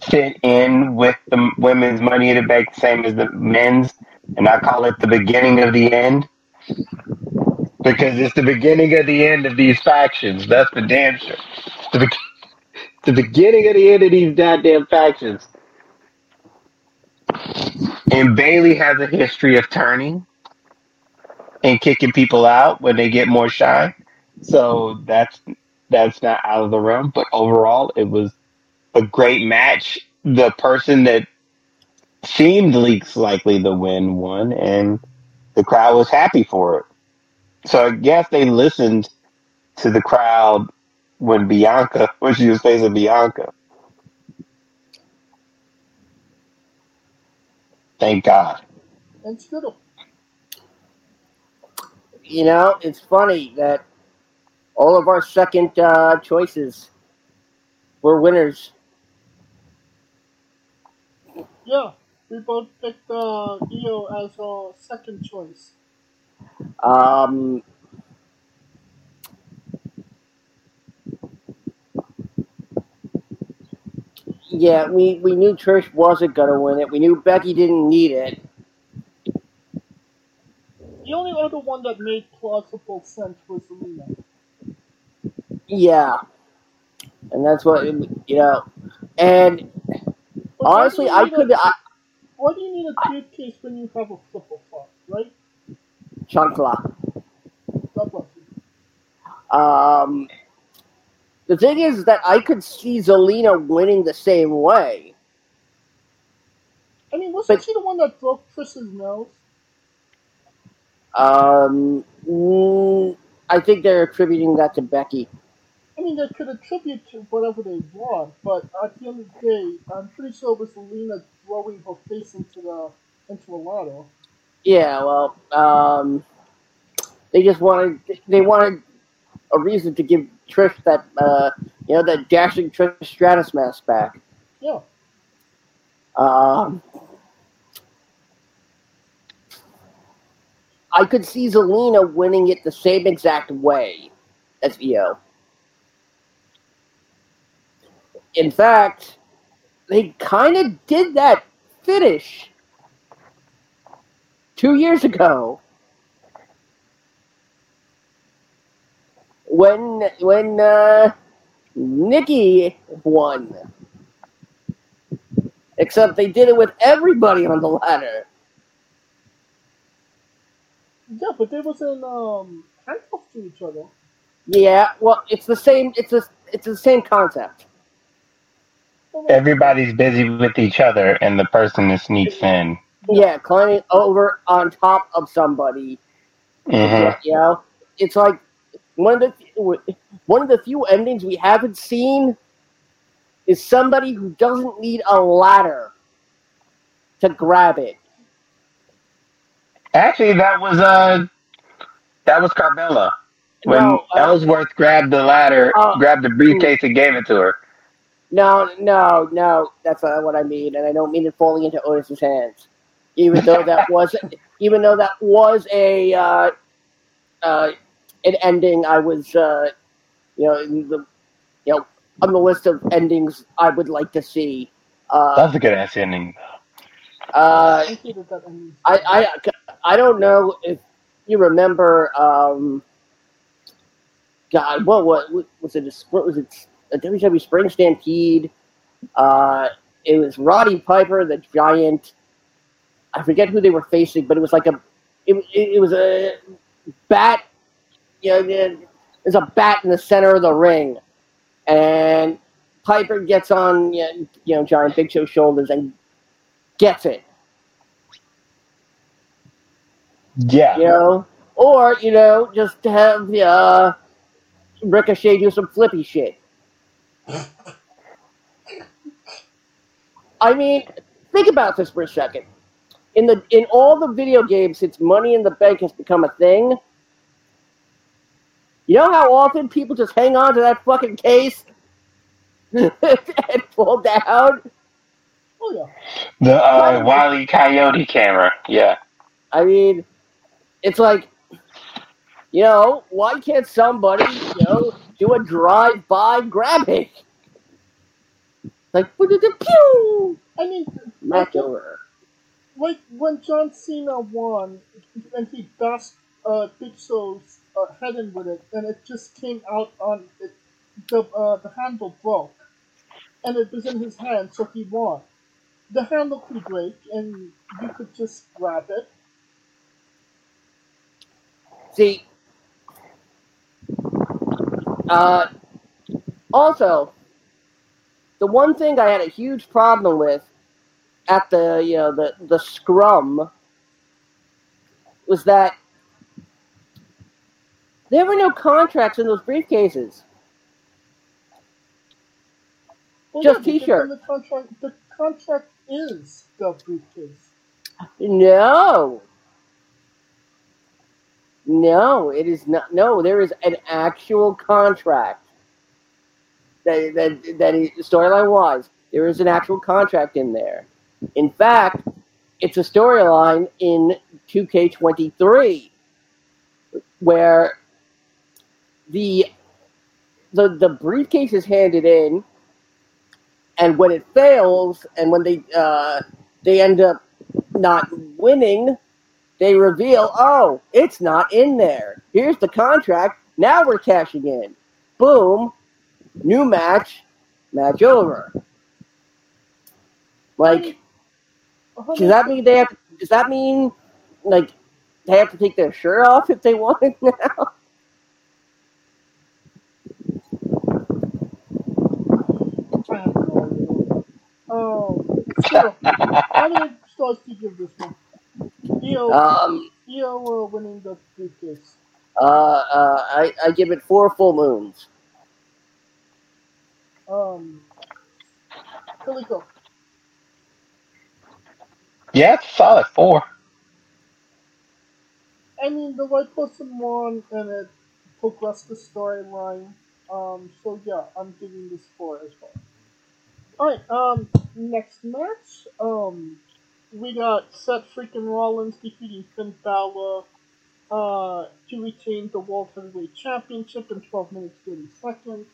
fit in with the women's money in the bank, same as the men's, and I call it the beginning of the end because it's the beginning of the end of these factions. That's the damn sure. The, be- the beginning of the end of these goddamn factions. And Bayley has a history of turning and kicking people out when they get more shine. So that's that's not out of the realm. But overall, it was a great match. The person that seemed least likely to win won, and the crowd was happy for it. So I guess they listened to the crowd when Bianca, when she was facing Bianca. Thank God. And Scooter. You know, it's funny that all of our second uh, choices were winners. Yeah, we both picked uh, Iyo as our second choice. Um, yeah, we, we knew Trish wasn't going to win it. We knew Becky didn't need it. The only other one that made plausible sense was Zelina. Yeah. And that's what, you know. And honestly, I could. I, Why do you need a briefcase when you have a flop, right? Chancla. God bless you. Um, the thing is that I could see Zelina winning the same way. I mean, wasn't But- she the one that broke Chris's nose? Um, mm, I think they're attributing that to Becky. I mean, they could attribute to whatever they want, but at the end of the day, I'm pretty sure it was Zelina throwing her face into the into a ladder. Yeah, well, um, they just wanted they wanted a reason to give Trish that uh, you know, that dashing Trish Stratus mask back. Yeah. Um, I could see Zelina winning it the same exact way as Iyo. In fact, they kind of did that finish two years ago when when uh, Nikki won. Except they did it with everybody on the ladder. Yeah, but they wasn't um handcuffed to each other. Yeah, well, it's the same. It's a, it's the same concept. Everybody's busy with each other, and the person that sneaks in. Yeah, climbing over on top of somebody. Mhm. You know, it's like one of the one of the few endings we haven't seen is somebody who doesn't need a ladder to grab it. Actually, that was uh, that was Carmella when No, uh, Ellsworth grabbed the ladder, uh, grabbed the briefcase, and gave it to her. No, no, no. That's not what I mean, and I don't mean it falling into Otis's hands. Even though that was, even though that was a uh, uh, an ending, I was, uh, you know, in the, you know, on the list of endings I would like to see. Uh, That's a good ass ending. uh, I hated that ending. I, I, I don't know if you remember. Um, God, what, what was it? What was it? A WWE Spring Stampede. Uh, it was Roddy Piper, the Giant. I forget who they were facing, but it was like a. It, it, it was a bat. You know, there's a bat in the center of the ring, and Piper gets on you know Giant Big Show's shoulders and gets it. Yeah. you know, or you know, just have uh, Ricochet do some flippy shit. I mean, think about this for a second. In the in all the video games, since Money in the Bank has become a thing, you know how often people just hang on to that fucking case and fall down. Oh yeah. The uh, Wily Coyote camera. Yeah. I mean, it's like, you know, why can't somebody, you know, do a drive-by grabbing? Like, pew, I mean, match over. like when John Cena won and he bashed uh, Big Show's uh, head in with it, and it just came out on it. The uh, the handle broke, and it was in his hand, so he won. The handle could break, and you could just grab it. See, uh, also, the one thing I had a huge problem with at the you know the the scrum was that there were no contracts in those briefcases. Well, Just yeah, t-shirt. The contract, the contract is the briefcase. No. No, it is not. No, there is an actual contract. That that that storyline wise, there is an actual contract in there. In fact, it's a storyline in 2K23 where the the the briefcase is handed in, and when it fails, and when they uh, they end up not winning, they reveal, oh, it's not in there. Here's the contract. Now we're cashing in. Boom. New match. Match over. Like, does that mean they have? Does that mean like they have to take their shirt off if they want it now? I have no idea. Um, so, how many stars do you give this one? EO, Um. EO uh, winning the briefcase. Uh. Uh. I I give it four full moons. Um, Coleco. Yeah, it's a solid four. I mean, the right person won, and it progressed the storyline. Um, so yeah, I'm giving this four as well. Alright, um, next match, um, we got Seth freaking Rollins defeating Finn Balor, uh, to retain the World Heavyweight Championship in 12 minutes 30 seconds.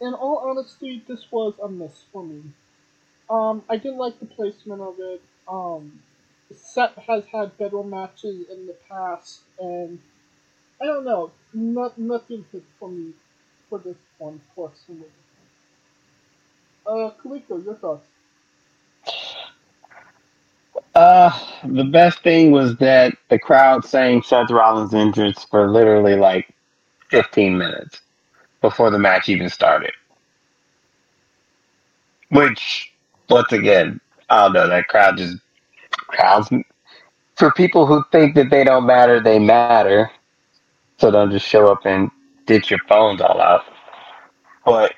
In all honesty, this was a miss for me. Um, I didn't like the placement of it. Um, Seth has had better matches in the past, and I don't know, not, nothing hit for me for this one personally. Uh, Coleco, your thoughts? Uh, the best thing was that the crowd sang Seth Rollins' entrance for literally like 15 minutes before the match even started. Which, once again, I don't know, that crowd just crowds. For people who think that they don't matter, they matter. So don't just show up and ditch your phones all out. But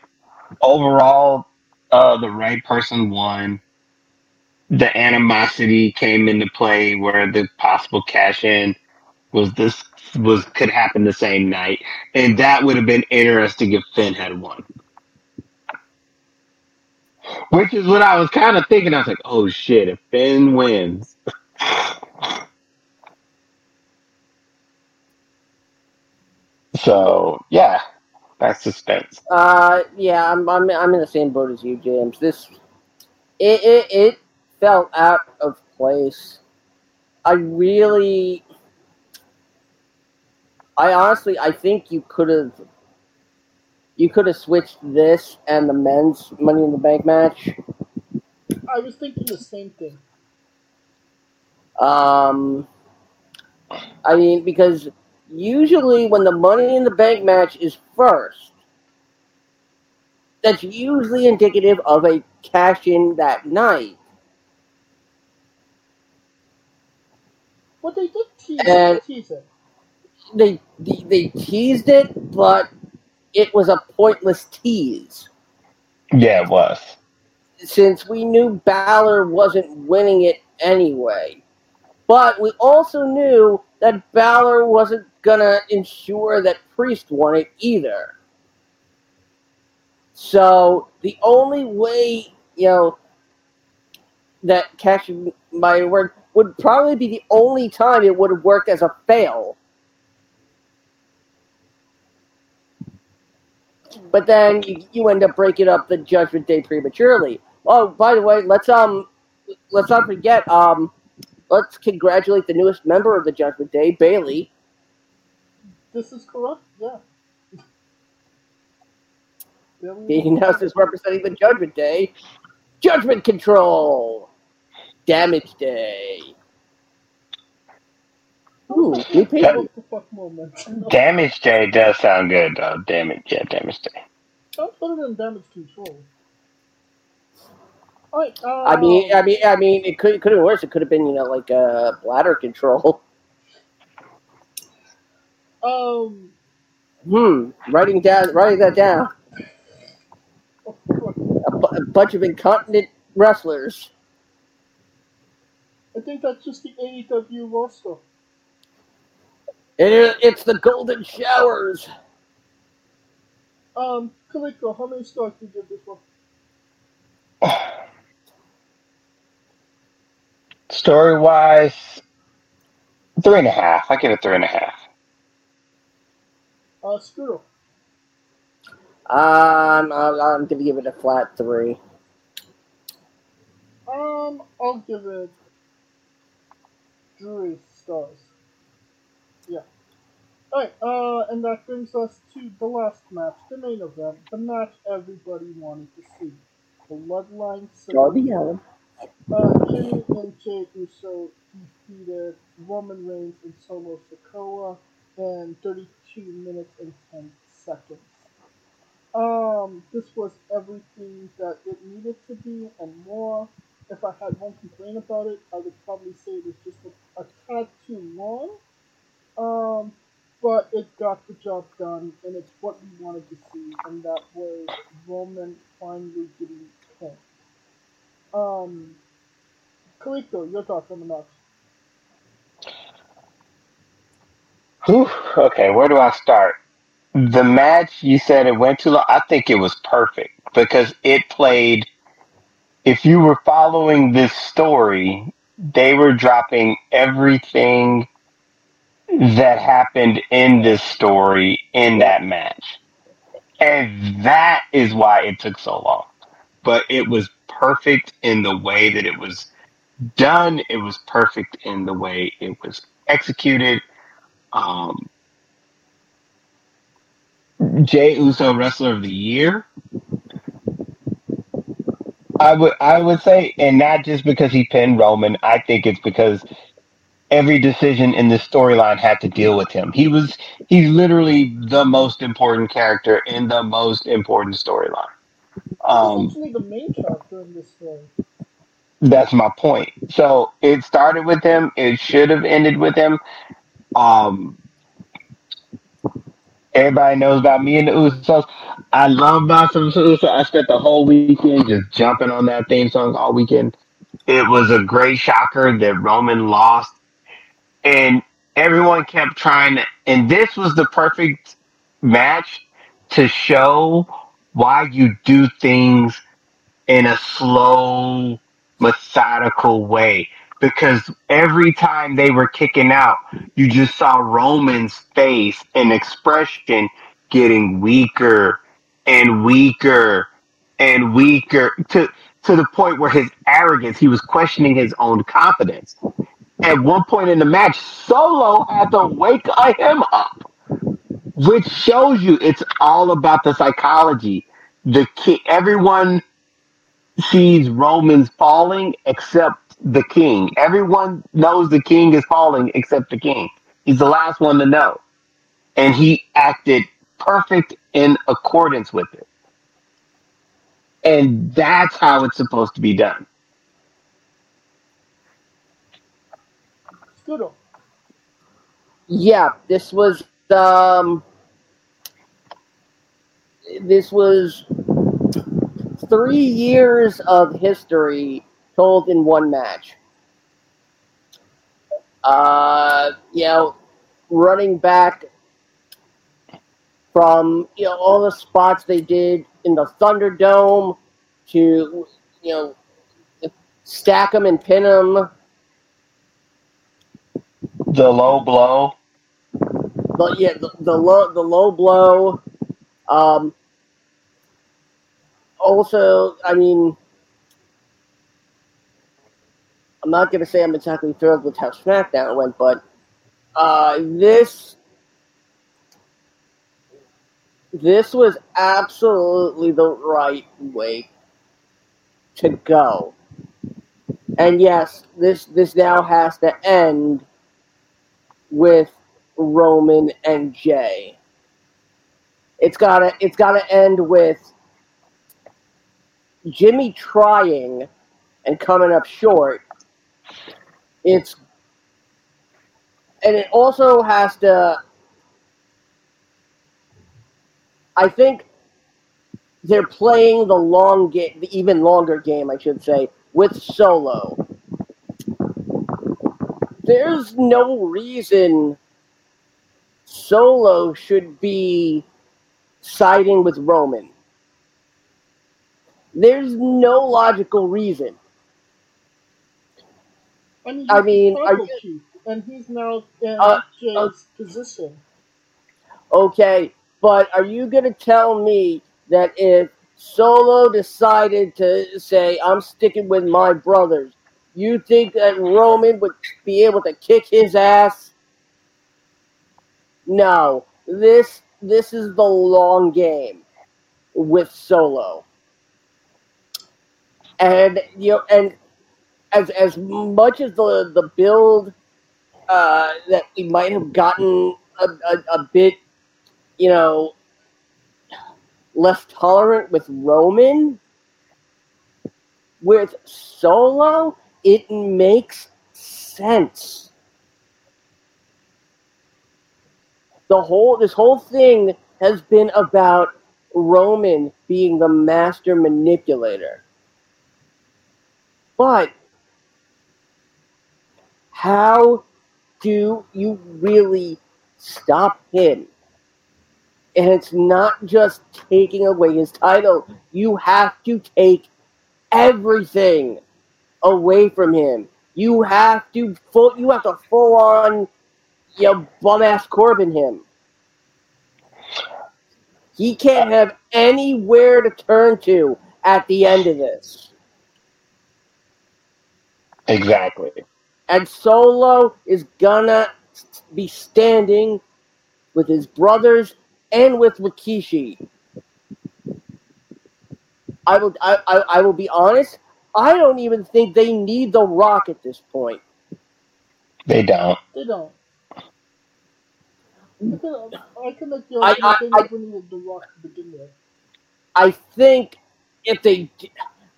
overall, uh, the right person won. The animosity came into play where the possible cash in was this was could happen the same night, and that would have been interesting if Finn had won. Which is what I was kind of thinking. I was like, oh shit, if Finn wins. so yeah, that's suspense. Uh, yeah, I'm, I'm, I'm in the same boat as you, James. This, it, it, it felt out of place. I really, I honestly, I think you could have, you could have switched this and the men's Money in the Bank match. I was thinking the same thing. Um, I mean, because usually when the Money in the Bank match is first, that's usually indicative of a cash in that night. Well, they did tease, And- tease it. They, they they teased it, but it was a pointless tease Yeah, it was. since we knew Balor wasn't winning it anyway. But we also knew that Balor wasn't gonna ensure that Priest won it either. So the only way, you know, that cash might work would probably be the only time it would have worked as a fail. But then you, you end up breaking up the Judgment Day prematurely. Oh, by the way, let's um, let's not forget um, let's congratulate the newest member of the Judgment Day, Bayley. This is correct, yeah. Being announced as representing the Judgment Day. Judgment Control! Damage Day. Ooh, new people. What the fuck moment? Damage Day does sound good, though. Damage, yeah, Damage Day. Don't put it in damage control. Alright, uh, I mean, I mean, I mean, it could could have been worse. It could have been, you know, like uh, bladder control. um, Hmm. Writing down, writing that down. oh. A, bu- a bunch of incontinent wrestlers. I think that's just the AEW roster. It is, it's the golden showers. Um, Coleco, how many stars do you give this one? Story wise, three and a half. I give it three and a half. Uh, Screw. Um, I'm, I'm gonna give it a flat three. Um, I'll give it three stars. Yeah. Alright, uh, and that brings us to the last match, the main event, the match everybody wanted to see. Bloodline Darby Allin. Uh, Jimmy and Jey Uso defeated Roman Reigns and Solo Sikoa in 32 minutes and 10 seconds. Um, this was everything that it needed to be and more. If I had one complaint about it, I would probably say it was just a, a tad too long. Um, but it got the job done, and it's what we wanted to see, and that was Roman finally getting pinned. Um, Coleco, your thoughts on the match? Whew. Okay, where do I start? the match you said it went too long. I think it was perfect because it played. If you were following this story, they were dropping everything that happened in this story in that match. And that is why it took so long. But it was perfect in the way that it was done. It was perfect in the way it was executed. Um, Jey Uso Wrestler of the Year. I would I would say, and not just because he pinned Roman. I think it's because every decision in this storyline had to deal with him. He was he's literally the most important character in the most important storyline. Um, actually the main character in this story. that's my point. So it started with him. It should have ended with him. Um, everybody knows about me and the Usos. I love Bossum Usos. I spent the whole weekend just jumping on that theme song all weekend. It was a great shocker that Roman lost, and everyone kept trying to. And this was the perfect match to show why you do things in a slow, methodical way. Because every time they were kicking out, you just saw Roman's face and expression getting weaker and weaker and weaker to to the point where his arrogance, he was questioning his own confidence. At one point in the match, Solo had to wake him up, which shows you it's all about the psychology. The ki- everyone sees Romans falling except the king. Everyone knows the king is falling except the king. He's the last one to know. And he acted perfect in accordance with it. And that's how it's supposed to be done. Scooter. Yeah, this was um, this was three years of history told in one match. Uh, you know, running back from you know all the spots they did in the Thunderdome to you know stack them and pin them. The low blow. But yeah, the, the low the low blow. Um, also, I mean, I'm not gonna say I'm exactly thrilled with how SmackDown went, but uh, this this was absolutely the right way to go. And yes, this this now has to end with Roman and Jay. It's gotta it's gotta end with Jimmy trying and coming up short. It's and it also has to I think they're playing the long game, the even longer game, I should say, with Solo. There's no reason Solo should be siding with Roman. There's no logical reason. And he's I mean, the you- chief, and he's now in Uh, uh, position. Okay, but are you going to tell me that if Solo decided to say, I'm sticking with my brothers, you think that Roman would be able to kick his ass? No. This this is the long game with Solo. And you know, and as as much as the the build uh, that we might have gotten a, a, a bit you know, less tolerant with Roman, with Solo, it makes sense. The whole this whole thing has been about Roman being the master manipulator. But how do you really stop him? And it's not just taking away his title. You have to take everything away from him. You have to full you have to full on you know, bum ass Corbin him. He can't have anywhere to turn to at the end of this. Exactly. And Solo is gonna be standing with his brothers and with Rikishi. I will I, I, I will be honest, I don't even think they need the rock at this point. They don't. They don't. I can, I can make the I- I- I- needed the rock to begin with. I think if they,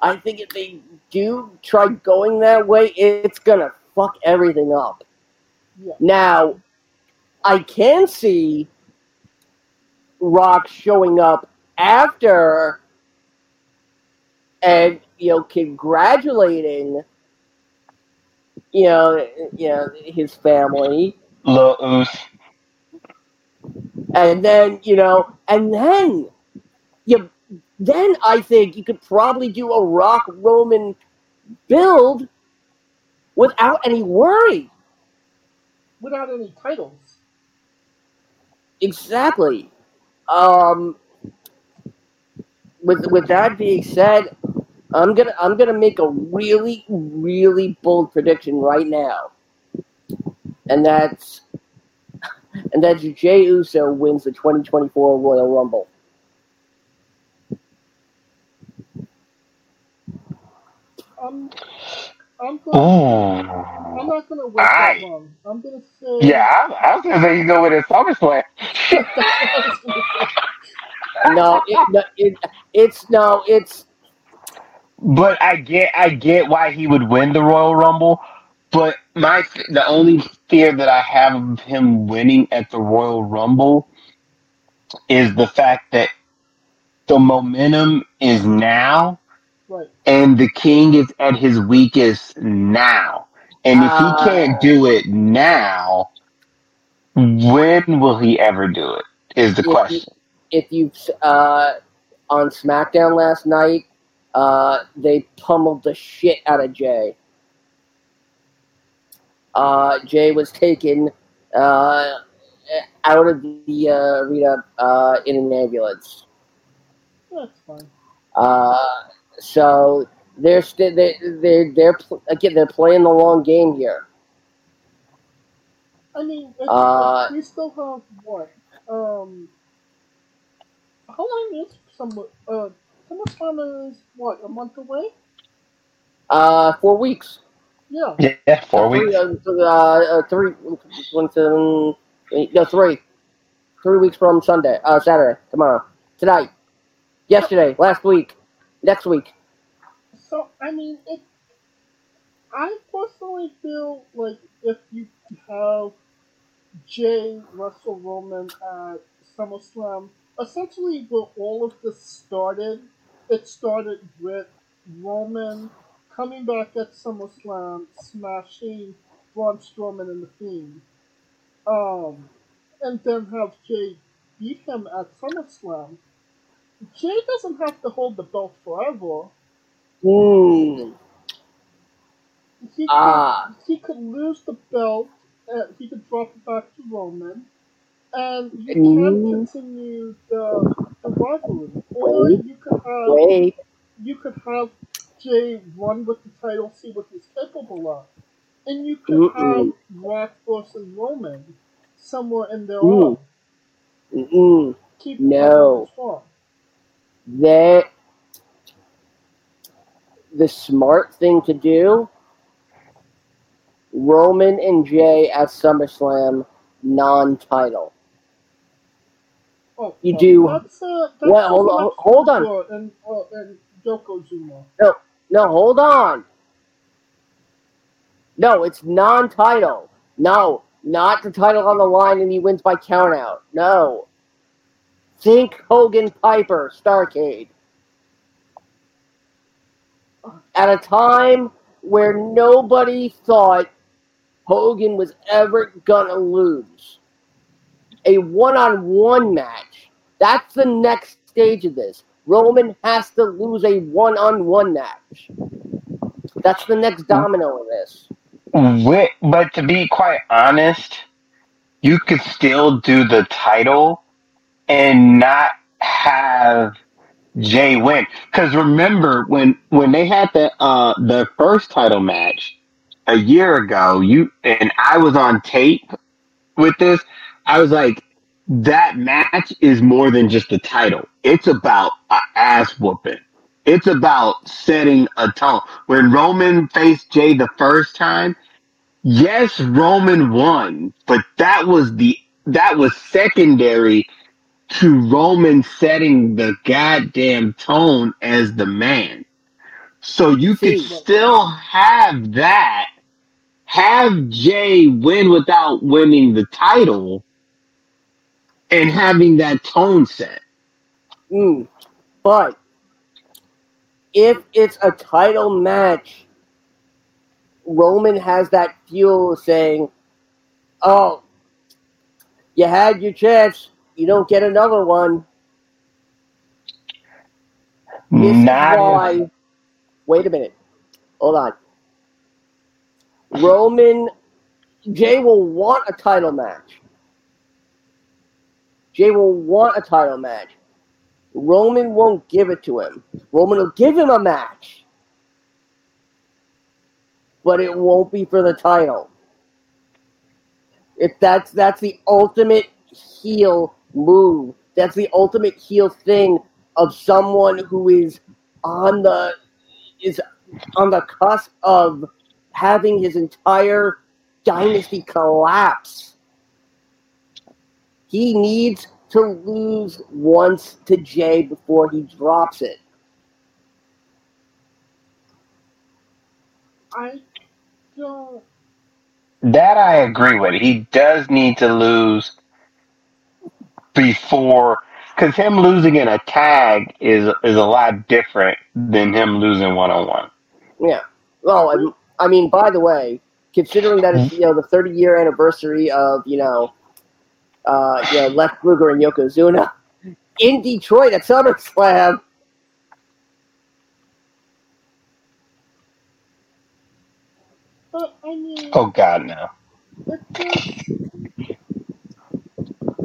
I think if they do try going that way, it's gonna fuck everything up. Yeah. Now, I can see Rock showing up after and you know congratulating you know you know his family Lil and then you know, and then you, then I think you could probably do a Rock Roman build without any worry. Without any titles. Exactly. Um, with with that being said, I'm gonna I'm gonna make a really really bold prediction right now, and that's and that's Jey Uso wins the 2024 Royal Rumble. I'm, I'm Oh. going. I'm not gonna wait Aye. that long. I'm gonna say. Yeah, I, I was gonna say you go with a SummerSlam. No, it, no it, it's no, it's But I get, I get why he would win the Royal Rumble. But my, the only fear that I have of him winning at the Royal Rumble is the fact that the momentum is now, right. and the King is at his weakest now. And if Ah. he can't do it now, when will he ever do it? Is the If you- question. if you uh, on SmackDown last night, uh, they pummeled the shit out of Jay. Uh, Jay was taken uh, out of the uh, arena uh, in an ambulance. That's fine. So they're st- they they they're pl- again they're playing the long game here. I mean, it's, Uh, we still have what? Um, how long is some? Uh, SummerSlam is what? A month away? Uh, four weeks. Yeah. Yeah, four Three, weeks. uh, uh, uh, three, one, seven, eight, no, three. Three weeks from Sunday, uh, Saturday, tomorrow, tonight, yesterday, last week, next week. So I mean, it. I personally feel like if you have Jay Russell Roman at SummerSlam, essentially where all of this started, it started with Roman coming back at SummerSlam, smashing Braun Strowman and the Fiend, um, and then have Jay beat him at SummerSlam. Jay doesn't have to hold the belt forever. Hmm. He Ah. could, he could lose the belt. Uh, he could drop it back to Roman, and you can Mm. continue the, the rivalry. Or Wait. you could have Wait, you could have Jay run with the title, see what he's capable of, and you could Mm-mm. have Rock versus Roman somewhere in there. Mm. mm Keep No. That the smart thing to do. Roman and Jay at SummerSlam, non-title. Oh, You uh, do- That's, uh, that's Well, hold on, hold on. And, uh, and Yokozuna. No, hold on. No, it's non-title. No, not the title on the line and he wins by countout. No. Think Hogan Piper Starcade. At a time where nobody thought Hogan was ever gonna lose. A one-on-one match That's the next stage of this. Roman has to lose a one-on-one match. That's the next domino in this. But to be quite honest, you could still do the title and not have Jay win. Because remember when when they had the uh the first title match a year ago, you and I was on tape with this. I was like, that match is more than just a title. It's about a ass whooping. It's about setting a tone. When Roman faced Jay the first time, yes, Roman won, but that was the that was secondary to Roman setting the goddamn tone as the man. So you could still have that, have Jay win without winning the title, and having that tone set. mm, but if it's a title match, Roman has that fuel saying, "Oh, you had your chance. You don't get another one." This Not why. Wait a minute. Hold on. Roman Jay will want a title match. Jay will want a title match. Roman won't give it to him. Roman will give him a match, but it won't be for the title. If that's that's the ultimate heel move. That's the ultimate heel thing of someone who is on the is on the cusp of having his entire dynasty collapse. He needs to lose once to Jay before he drops it. I don't. that I agree with. He does need to lose before, because him losing in a tag is is a lot different than him losing one on one. Yeah. Well, I, I mean, by the way, considering that it's you know the 30 year anniversary of you know, uh, you know Lex Luger and Yokozuna in Detroit at SummerSlam. But I mean, Oh God, no. it just.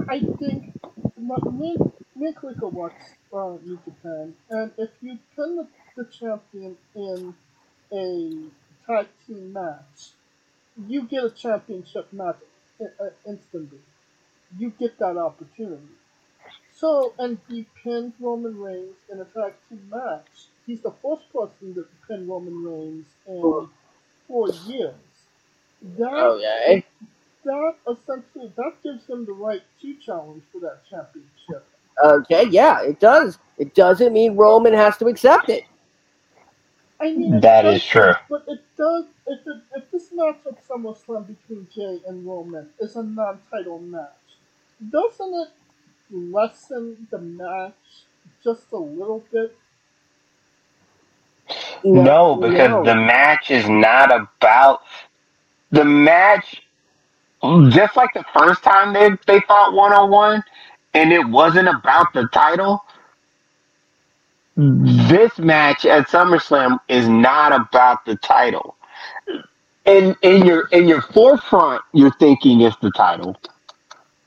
I think my- me, me and watch uh, New Japan, and if you pin the, the champion in a tag team match, you get a championship match uh, instantly. You get that opportunity. So, and he pinned Roman Reigns in a tag team match. He's the first person to pin Roman Reigns in four years. That Okay. That essentially that gives them the right to challenge for that championship. Okay. Yeah, it does. It doesn't mean Roman has to accept it. I mean, it That does, is true. but it does. If it, if this match at SummerSlam between Jay and Roman is a non-title match, doesn't it lessen the match just a little bit? No, because no. the match is not about the match. Just like the first time they they fought one on one, and it wasn't about the title. This match at SummerSlam is not about the title. In in your in your forefront, you're thinking it's the title,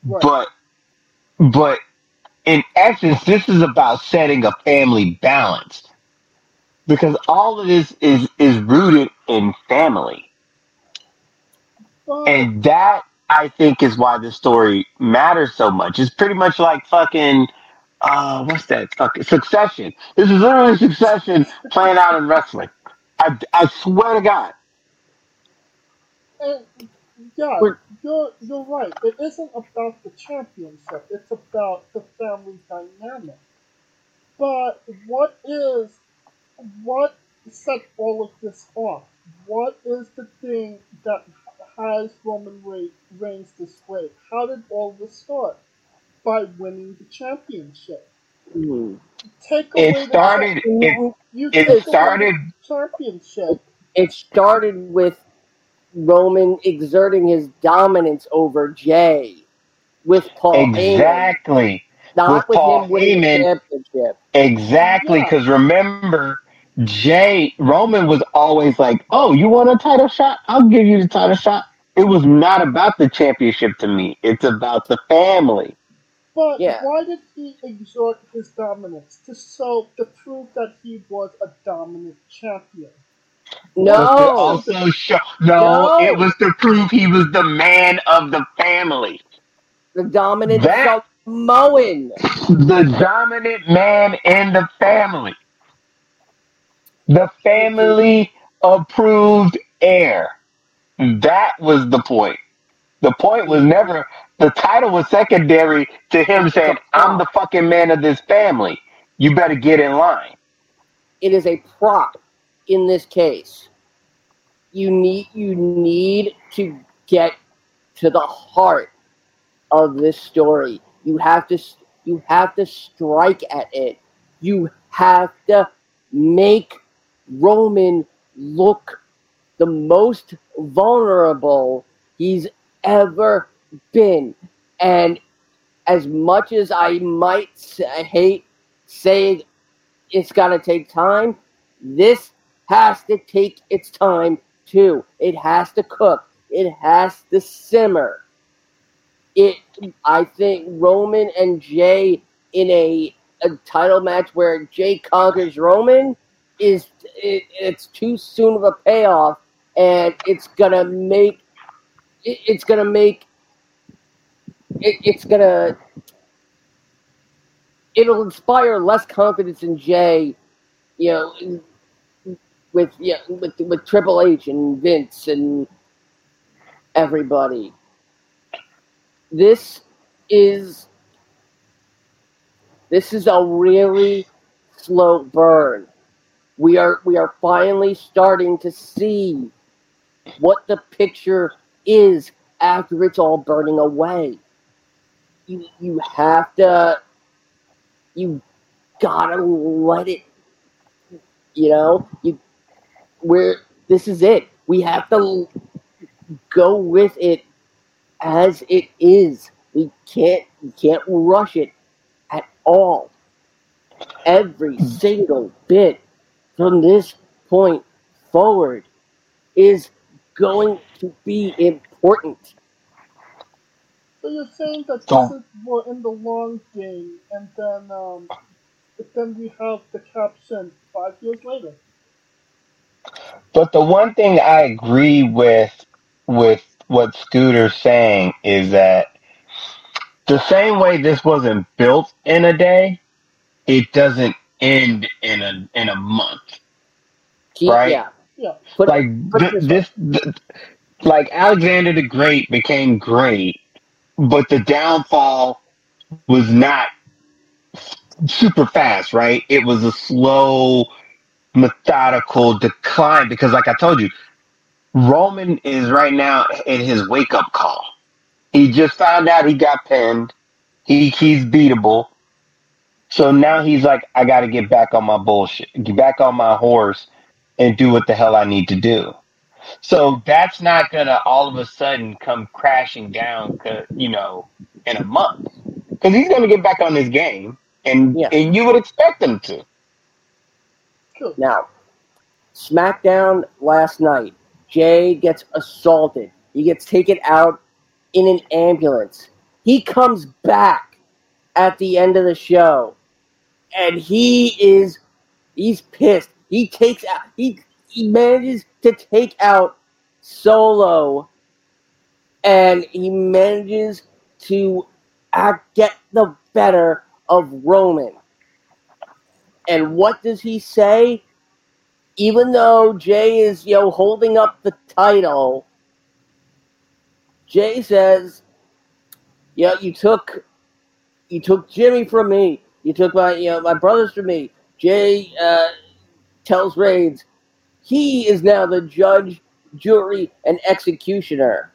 Right. but but in essence, this is about setting a family balance because all of this is is rooted in family. And that I think is why this story matters so much. It's pretty much like fucking uh what's that fucking succession. This is literally succession playing out in wrestling. I, I swear to God. and, yeah, you're you're right. It isn't about the championship. It's about the family dynamic. But what is what set all of this off? What is the thing that has Roman Re- Reigns this way? How did all this start? By winning the championship. Hmm. Take away It started the it you it take away started the championship. It started with Roman exerting his dominance over Jey with Paul Heyman. exactly. not with, With Paul him winning the Heyman. championship. Exactly, Yeah. because remember, Jey Roman was always like, "Oh, you want a title shot? I'll give you the title shot." It was not about the championship to me. It's about the family. But Yeah. why did he exert his dominance? To so to prove that he was a dominant champion. No, also show no, No. it was to prove he was the man of the family, the dominant That- Samoan. the dominant man in the family, the family approved heir. That was the point. The point was never the title was secondary to him saying, "I'm the fucking man of this family. You better get in line." It is a prop in this case. You need you need to get to the heart of this story. You have to you have to strike at it. You have to make Roman look the most vulnerable he's ever been. And as much as I might hate saying it's got to take time, this has to take its time too. It has to cook. It has to simmer. It, I think Roman and Jey in a, a title match where Jey conquers Roman is it, it's too soon of a payoff, and it's gonna make it, it's gonna make it, it's gonna it'll inspire less confidence in Jey, you know, with yeah with with Triple H and Vince and everybody. This is this is a really slow burn. We are we are finally starting to see what the picture is after it's all burning away. You you have to you gotta let it you know? You where this is it. We have to go with it as it is. We can't we can't rush it at all. Every hmm. single bit from this point forward is going to be important So you're saying that this Don't- is more in the long game, and then um, then we have the caption five years later. But the one thing I agree with with what Scooter's saying is that the same way this wasn't built in a day, it doesn't end in a in a month. Right. yeah Yeah. Put- like put it th- this this, th- like Alexander the Great became great, but the downfall was not super fast, right? It was a slow, methodical decline because, like I told you, Roman is right now in his wake up call. He just found out he got pinned. He he's beatable. So now he's like, I got to get back on my bullshit, get back on my horse, and do what the hell I need to do. So that's not gonna all of a sudden come crashing down, you know, in a month, because he's gonna get back on his game, and Yeah. and you would expect him to. Cool. Now, SmackDown last night, Jey gets assaulted. He gets taken out in an ambulance. He comes back at the end of the show, and he is he's pissed. He takes out he he manages to take out Solo, and he manages to get the better of Roman. And what does he say? Even though Jey is, you know, holding up the title, Jey says, "Yeah, you took, you took Jimmy from me. You took my, you know, my brothers from me." Jey uh, tells Reigns, he is now the judge, jury, and executioner.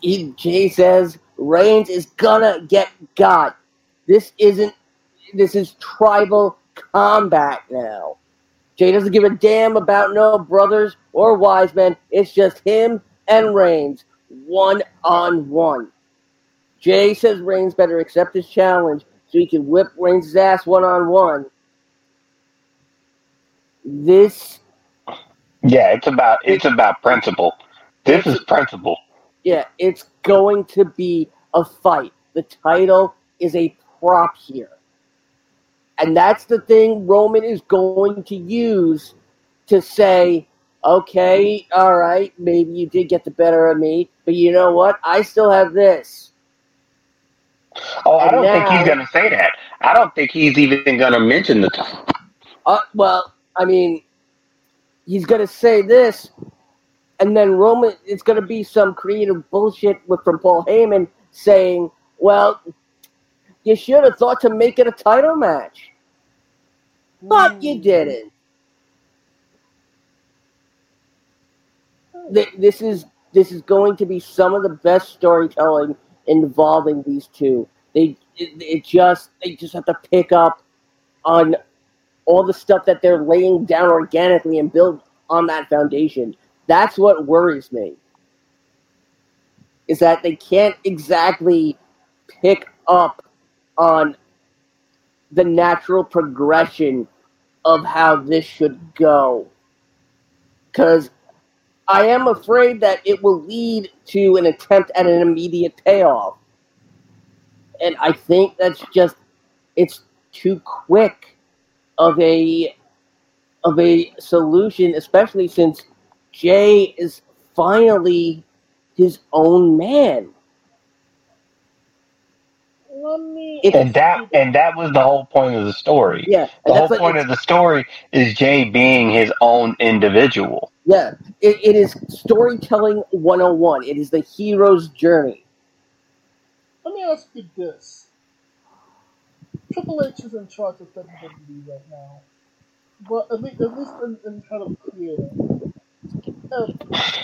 He, Jey says Reigns is gonna get got. This isn't. This is tribal combat now. Jey doesn't give a damn about no brothers or wise men. It's just him and Reigns, one on one. Jay says Reigns better accept his challenge so he can whip Reigns' ass one on one. This Yeah, it's about it's about principle. This is principle. Yeah, it's going to be a fight. The title is a prop here. And that's the thing Roman is going to use to say, okay, all right, maybe you did get the better of me, but you know what? I still have this. Oh, I don't think he's gonna say that. I don't think he's even gonna mention the title. Uh, well, I mean, he's going to say this, and then Roman, it's going to be some creative bullshit with, from Paul Heyman saying, well, you should have thought to make it a title match. But you didn't. This is this is going to be some of the best storytelling involving these two. They it, it just they just have to pick up on all the stuff that they're laying down organically and build on that foundation. That's what worries me. Is that they can't exactly pick up on the natural progression of how this should go. Because I am afraid that it will lead to an attempt at an immediate payoff. And I think that's just it's too quick of a of a solution, especially since Jey is finally his own man. Let me. It- And that and that was the whole point of the story. Yeah, The whole point of the story is Jey being his own individual. yeah, it, it is storytelling 101. It is the hero's journey. Let me ask you this. Triple H is in charge of WWE right now. But at least, at least in, in kind of creative. Uh,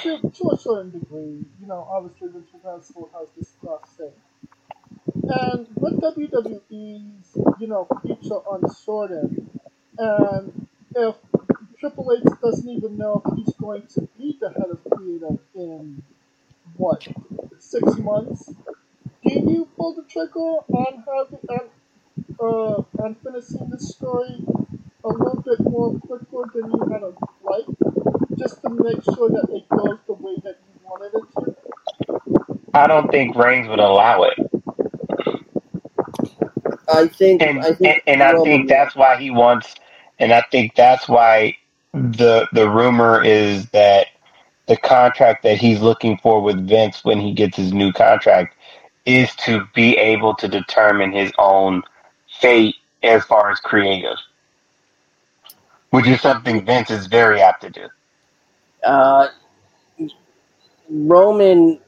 to, to a certain degree, you know, obviously the Transform has discussed it. And with WWE's, you know, future uncertain, and if Triple H doesn't even know if he's going to be the head of creative in, what, six months? Can you pull the trigger on having on, uh, on finishing the story a little bit more quicker than you had like, just to make sure that it goes the way that you wanted it to? I don't think Reigns would allow it. I think, and I think, and, and I think that's why he wants, and I think that's why the the rumor is that the contract that he's looking for with Vince when he gets his new contract is to be able to determine his own fate as far as creative, which is something Vince is very apt to do. uh, Roman,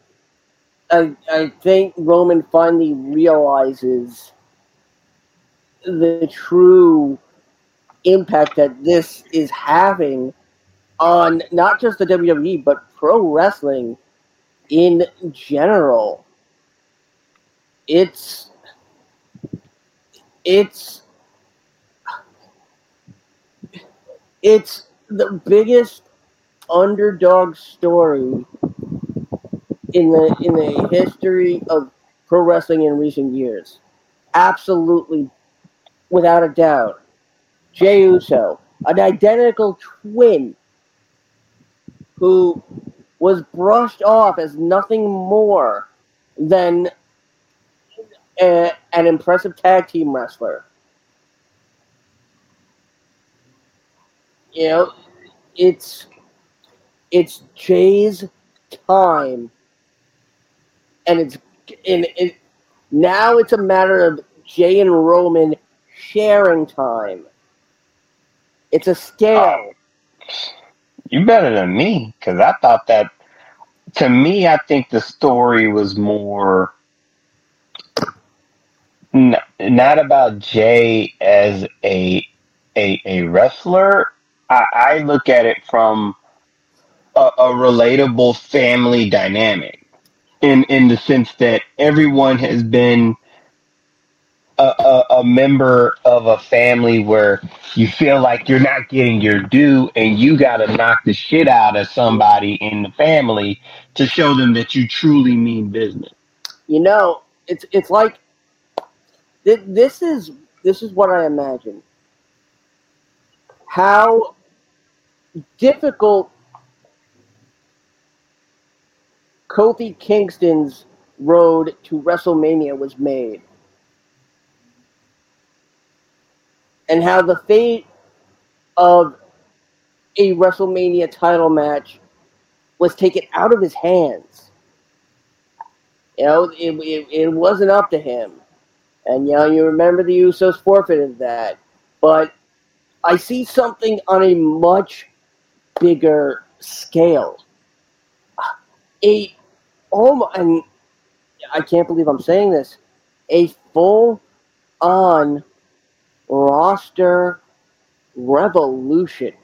I, I think Roman finally realizes the true impact that this is having on not just the WWE but pro wrestling in general. It's it's it's the biggest underdog story in the in the history of pro wrestling in recent years. Absolutely, without a doubt. Jey Uso, an identical twin who was brushed off as nothing more than a, an impressive tag team wrestler. You know, it's it's Jey's time, and it's it now it's a matter of Jey and Roman sharing time. It's a scale. Oh. You better than me because I thought that. To me, I think the story was more n- not about Jey as a a, a wrestler. I, I look at it from a, a relatable family dynamic, in in the sense that everyone has been a, a, a member of a family where you feel like you're not getting your due and you got to knock the shit out of somebody in the family to show them that you truly mean business. You know, it's it's like th- this is this is what I imagine. How difficult Kofi Kingston's road to WrestleMania was made. And how the fate of a WrestleMania title match was taken out of his hands. You know, it, it, it wasn't up to him. And, you know, you remember the Usos forfeited that. But I see something on a much bigger scale. A, oh, and I can't believe I'm saying this, a full on roster revolution.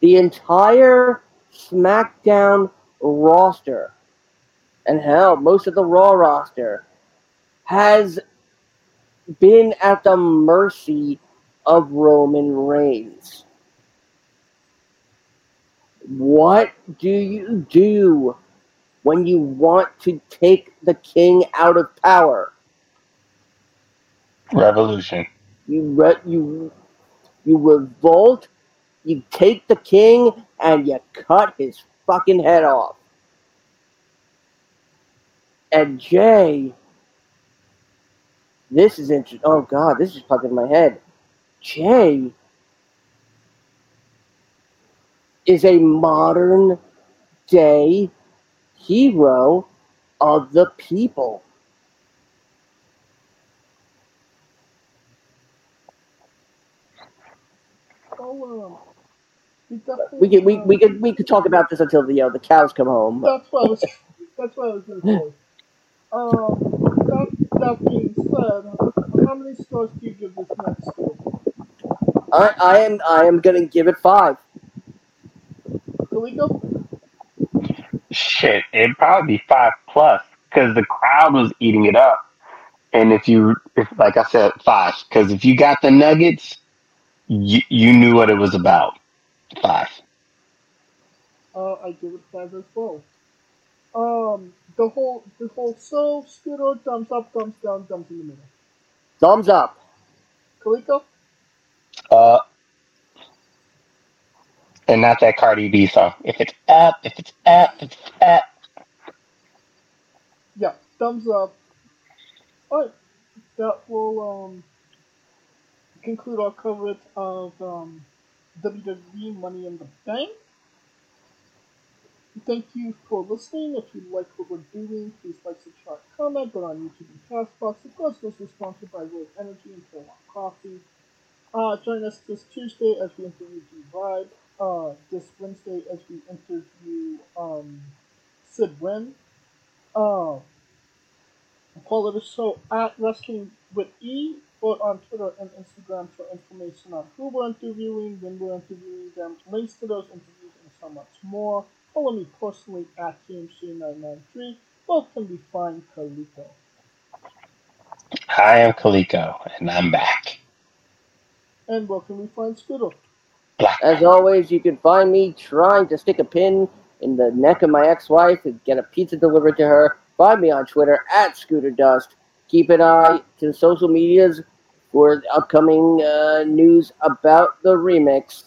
The entire SmackDown roster, and hell, most of the Raw roster, has been at the mercy of Roman Reigns. What do you do when you want to take the king out of power? Revolution. You re- you you revolt. You take the king and you cut his fucking head off. And Jey, this is interesting. Oh God, this is in my head. Jey is a modern day hero of the people. We definitely. We could we, we could we could talk about this until the uh, the cows come home. That's what I was. That's what I was gonna say. Um, that that being said, how many stars do you give this next story? I, I am I am gonna give it five. Can we go? Shit, it'd probably be five plus because the crowd was eating it up. And if you, if like I said, five because if you got the nuggets, you you knew what it was about. Five. Uh, I give it five as well. Um, the whole the whole so Scooter thumbs up, thumbs down, thumbs in the middle. Thumbs up. Coleco? Uh, and not that Cardi B song. If it's up, if it's up, if it's up. Yeah, thumbs up. Alright, that will um conclude our coverage of um WWE Money in the Bank. Thank you for listening. If you like what we're doing, please like, subscribe, comment. Go on YouTube and Castbox. Of course, this is sponsored by Rogue Energy and Fairmont Coffee. Uh, join us this Tuesday as we interview G Vibe. Uh, this Wednesday as we interview um, Sid Wynn. Uh, follow the show at Wrestling with E, or on Twitter and Instagram for information on who we're interviewing, when we're interviewing them, links to those interviews, and so much more. Follow me personally at TMC993. Both can be found Coleco. Hi, I'm Coleco, and I'm back. And where can we find Scooter? Black. As always, you can find me trying to stick a pin in the neck of my ex-wife and get a pizza delivered to her. Find me on Twitter at Scooter Dust. Keep an eye to social medias for upcoming uh, news about the remix.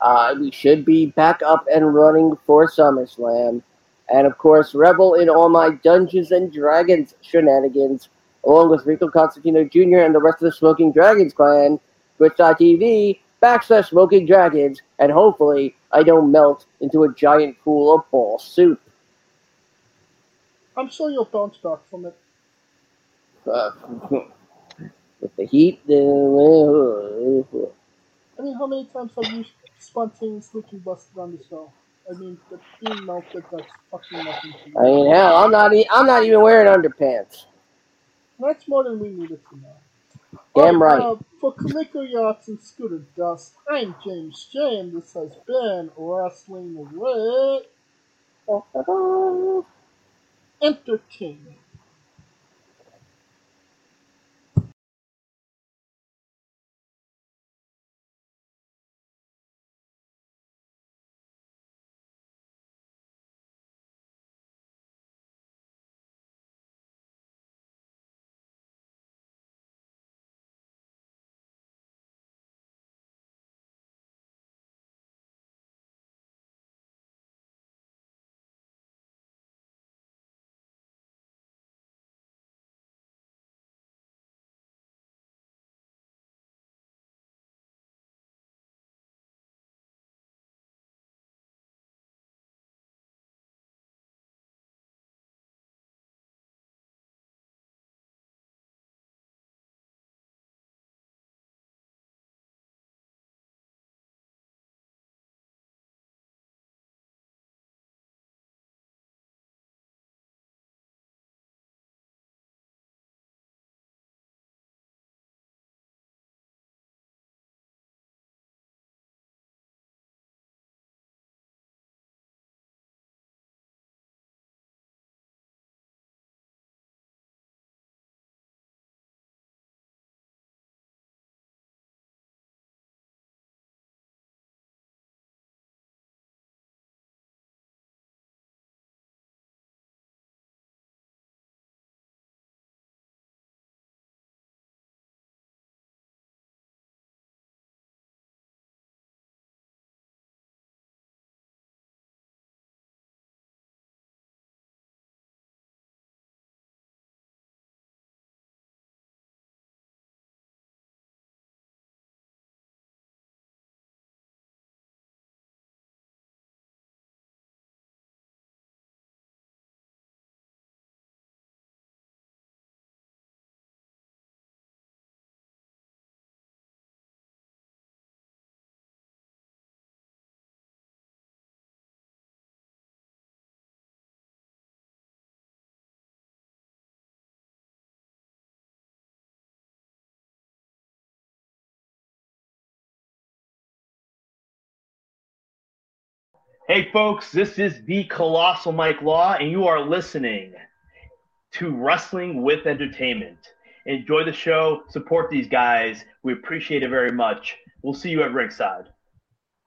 Uh, we should be back up and running for SummerSlam. And of course, revel in all my Dungeons and Dragons shenanigans, along with Rico Constantino Jr. and the rest of the Smoking Dragons clan. Twitch.tv backslash Smoking Dragons, and hopefully I don't melt into a giant pool of ball soup. I'm sure you'll bounce back from it. Uh, with the heat, I mean, how many times have you spontaneously busted on the show? I mean, the being melted, that's fucking nothing to I mean, hell, I'm not. E- I'm not even wearing underpants. That's more than we needed to know. Damn right. Uh, for Coleco Yachts and Scooter Dust, I'm James J, and this has been Wrestling with Entertainment. Hey, folks, this is the Colossal Mike Law, and you are listening to Wrestling with Entertainment. Enjoy the show, support these guys. We appreciate it very much. We'll see you at ringside.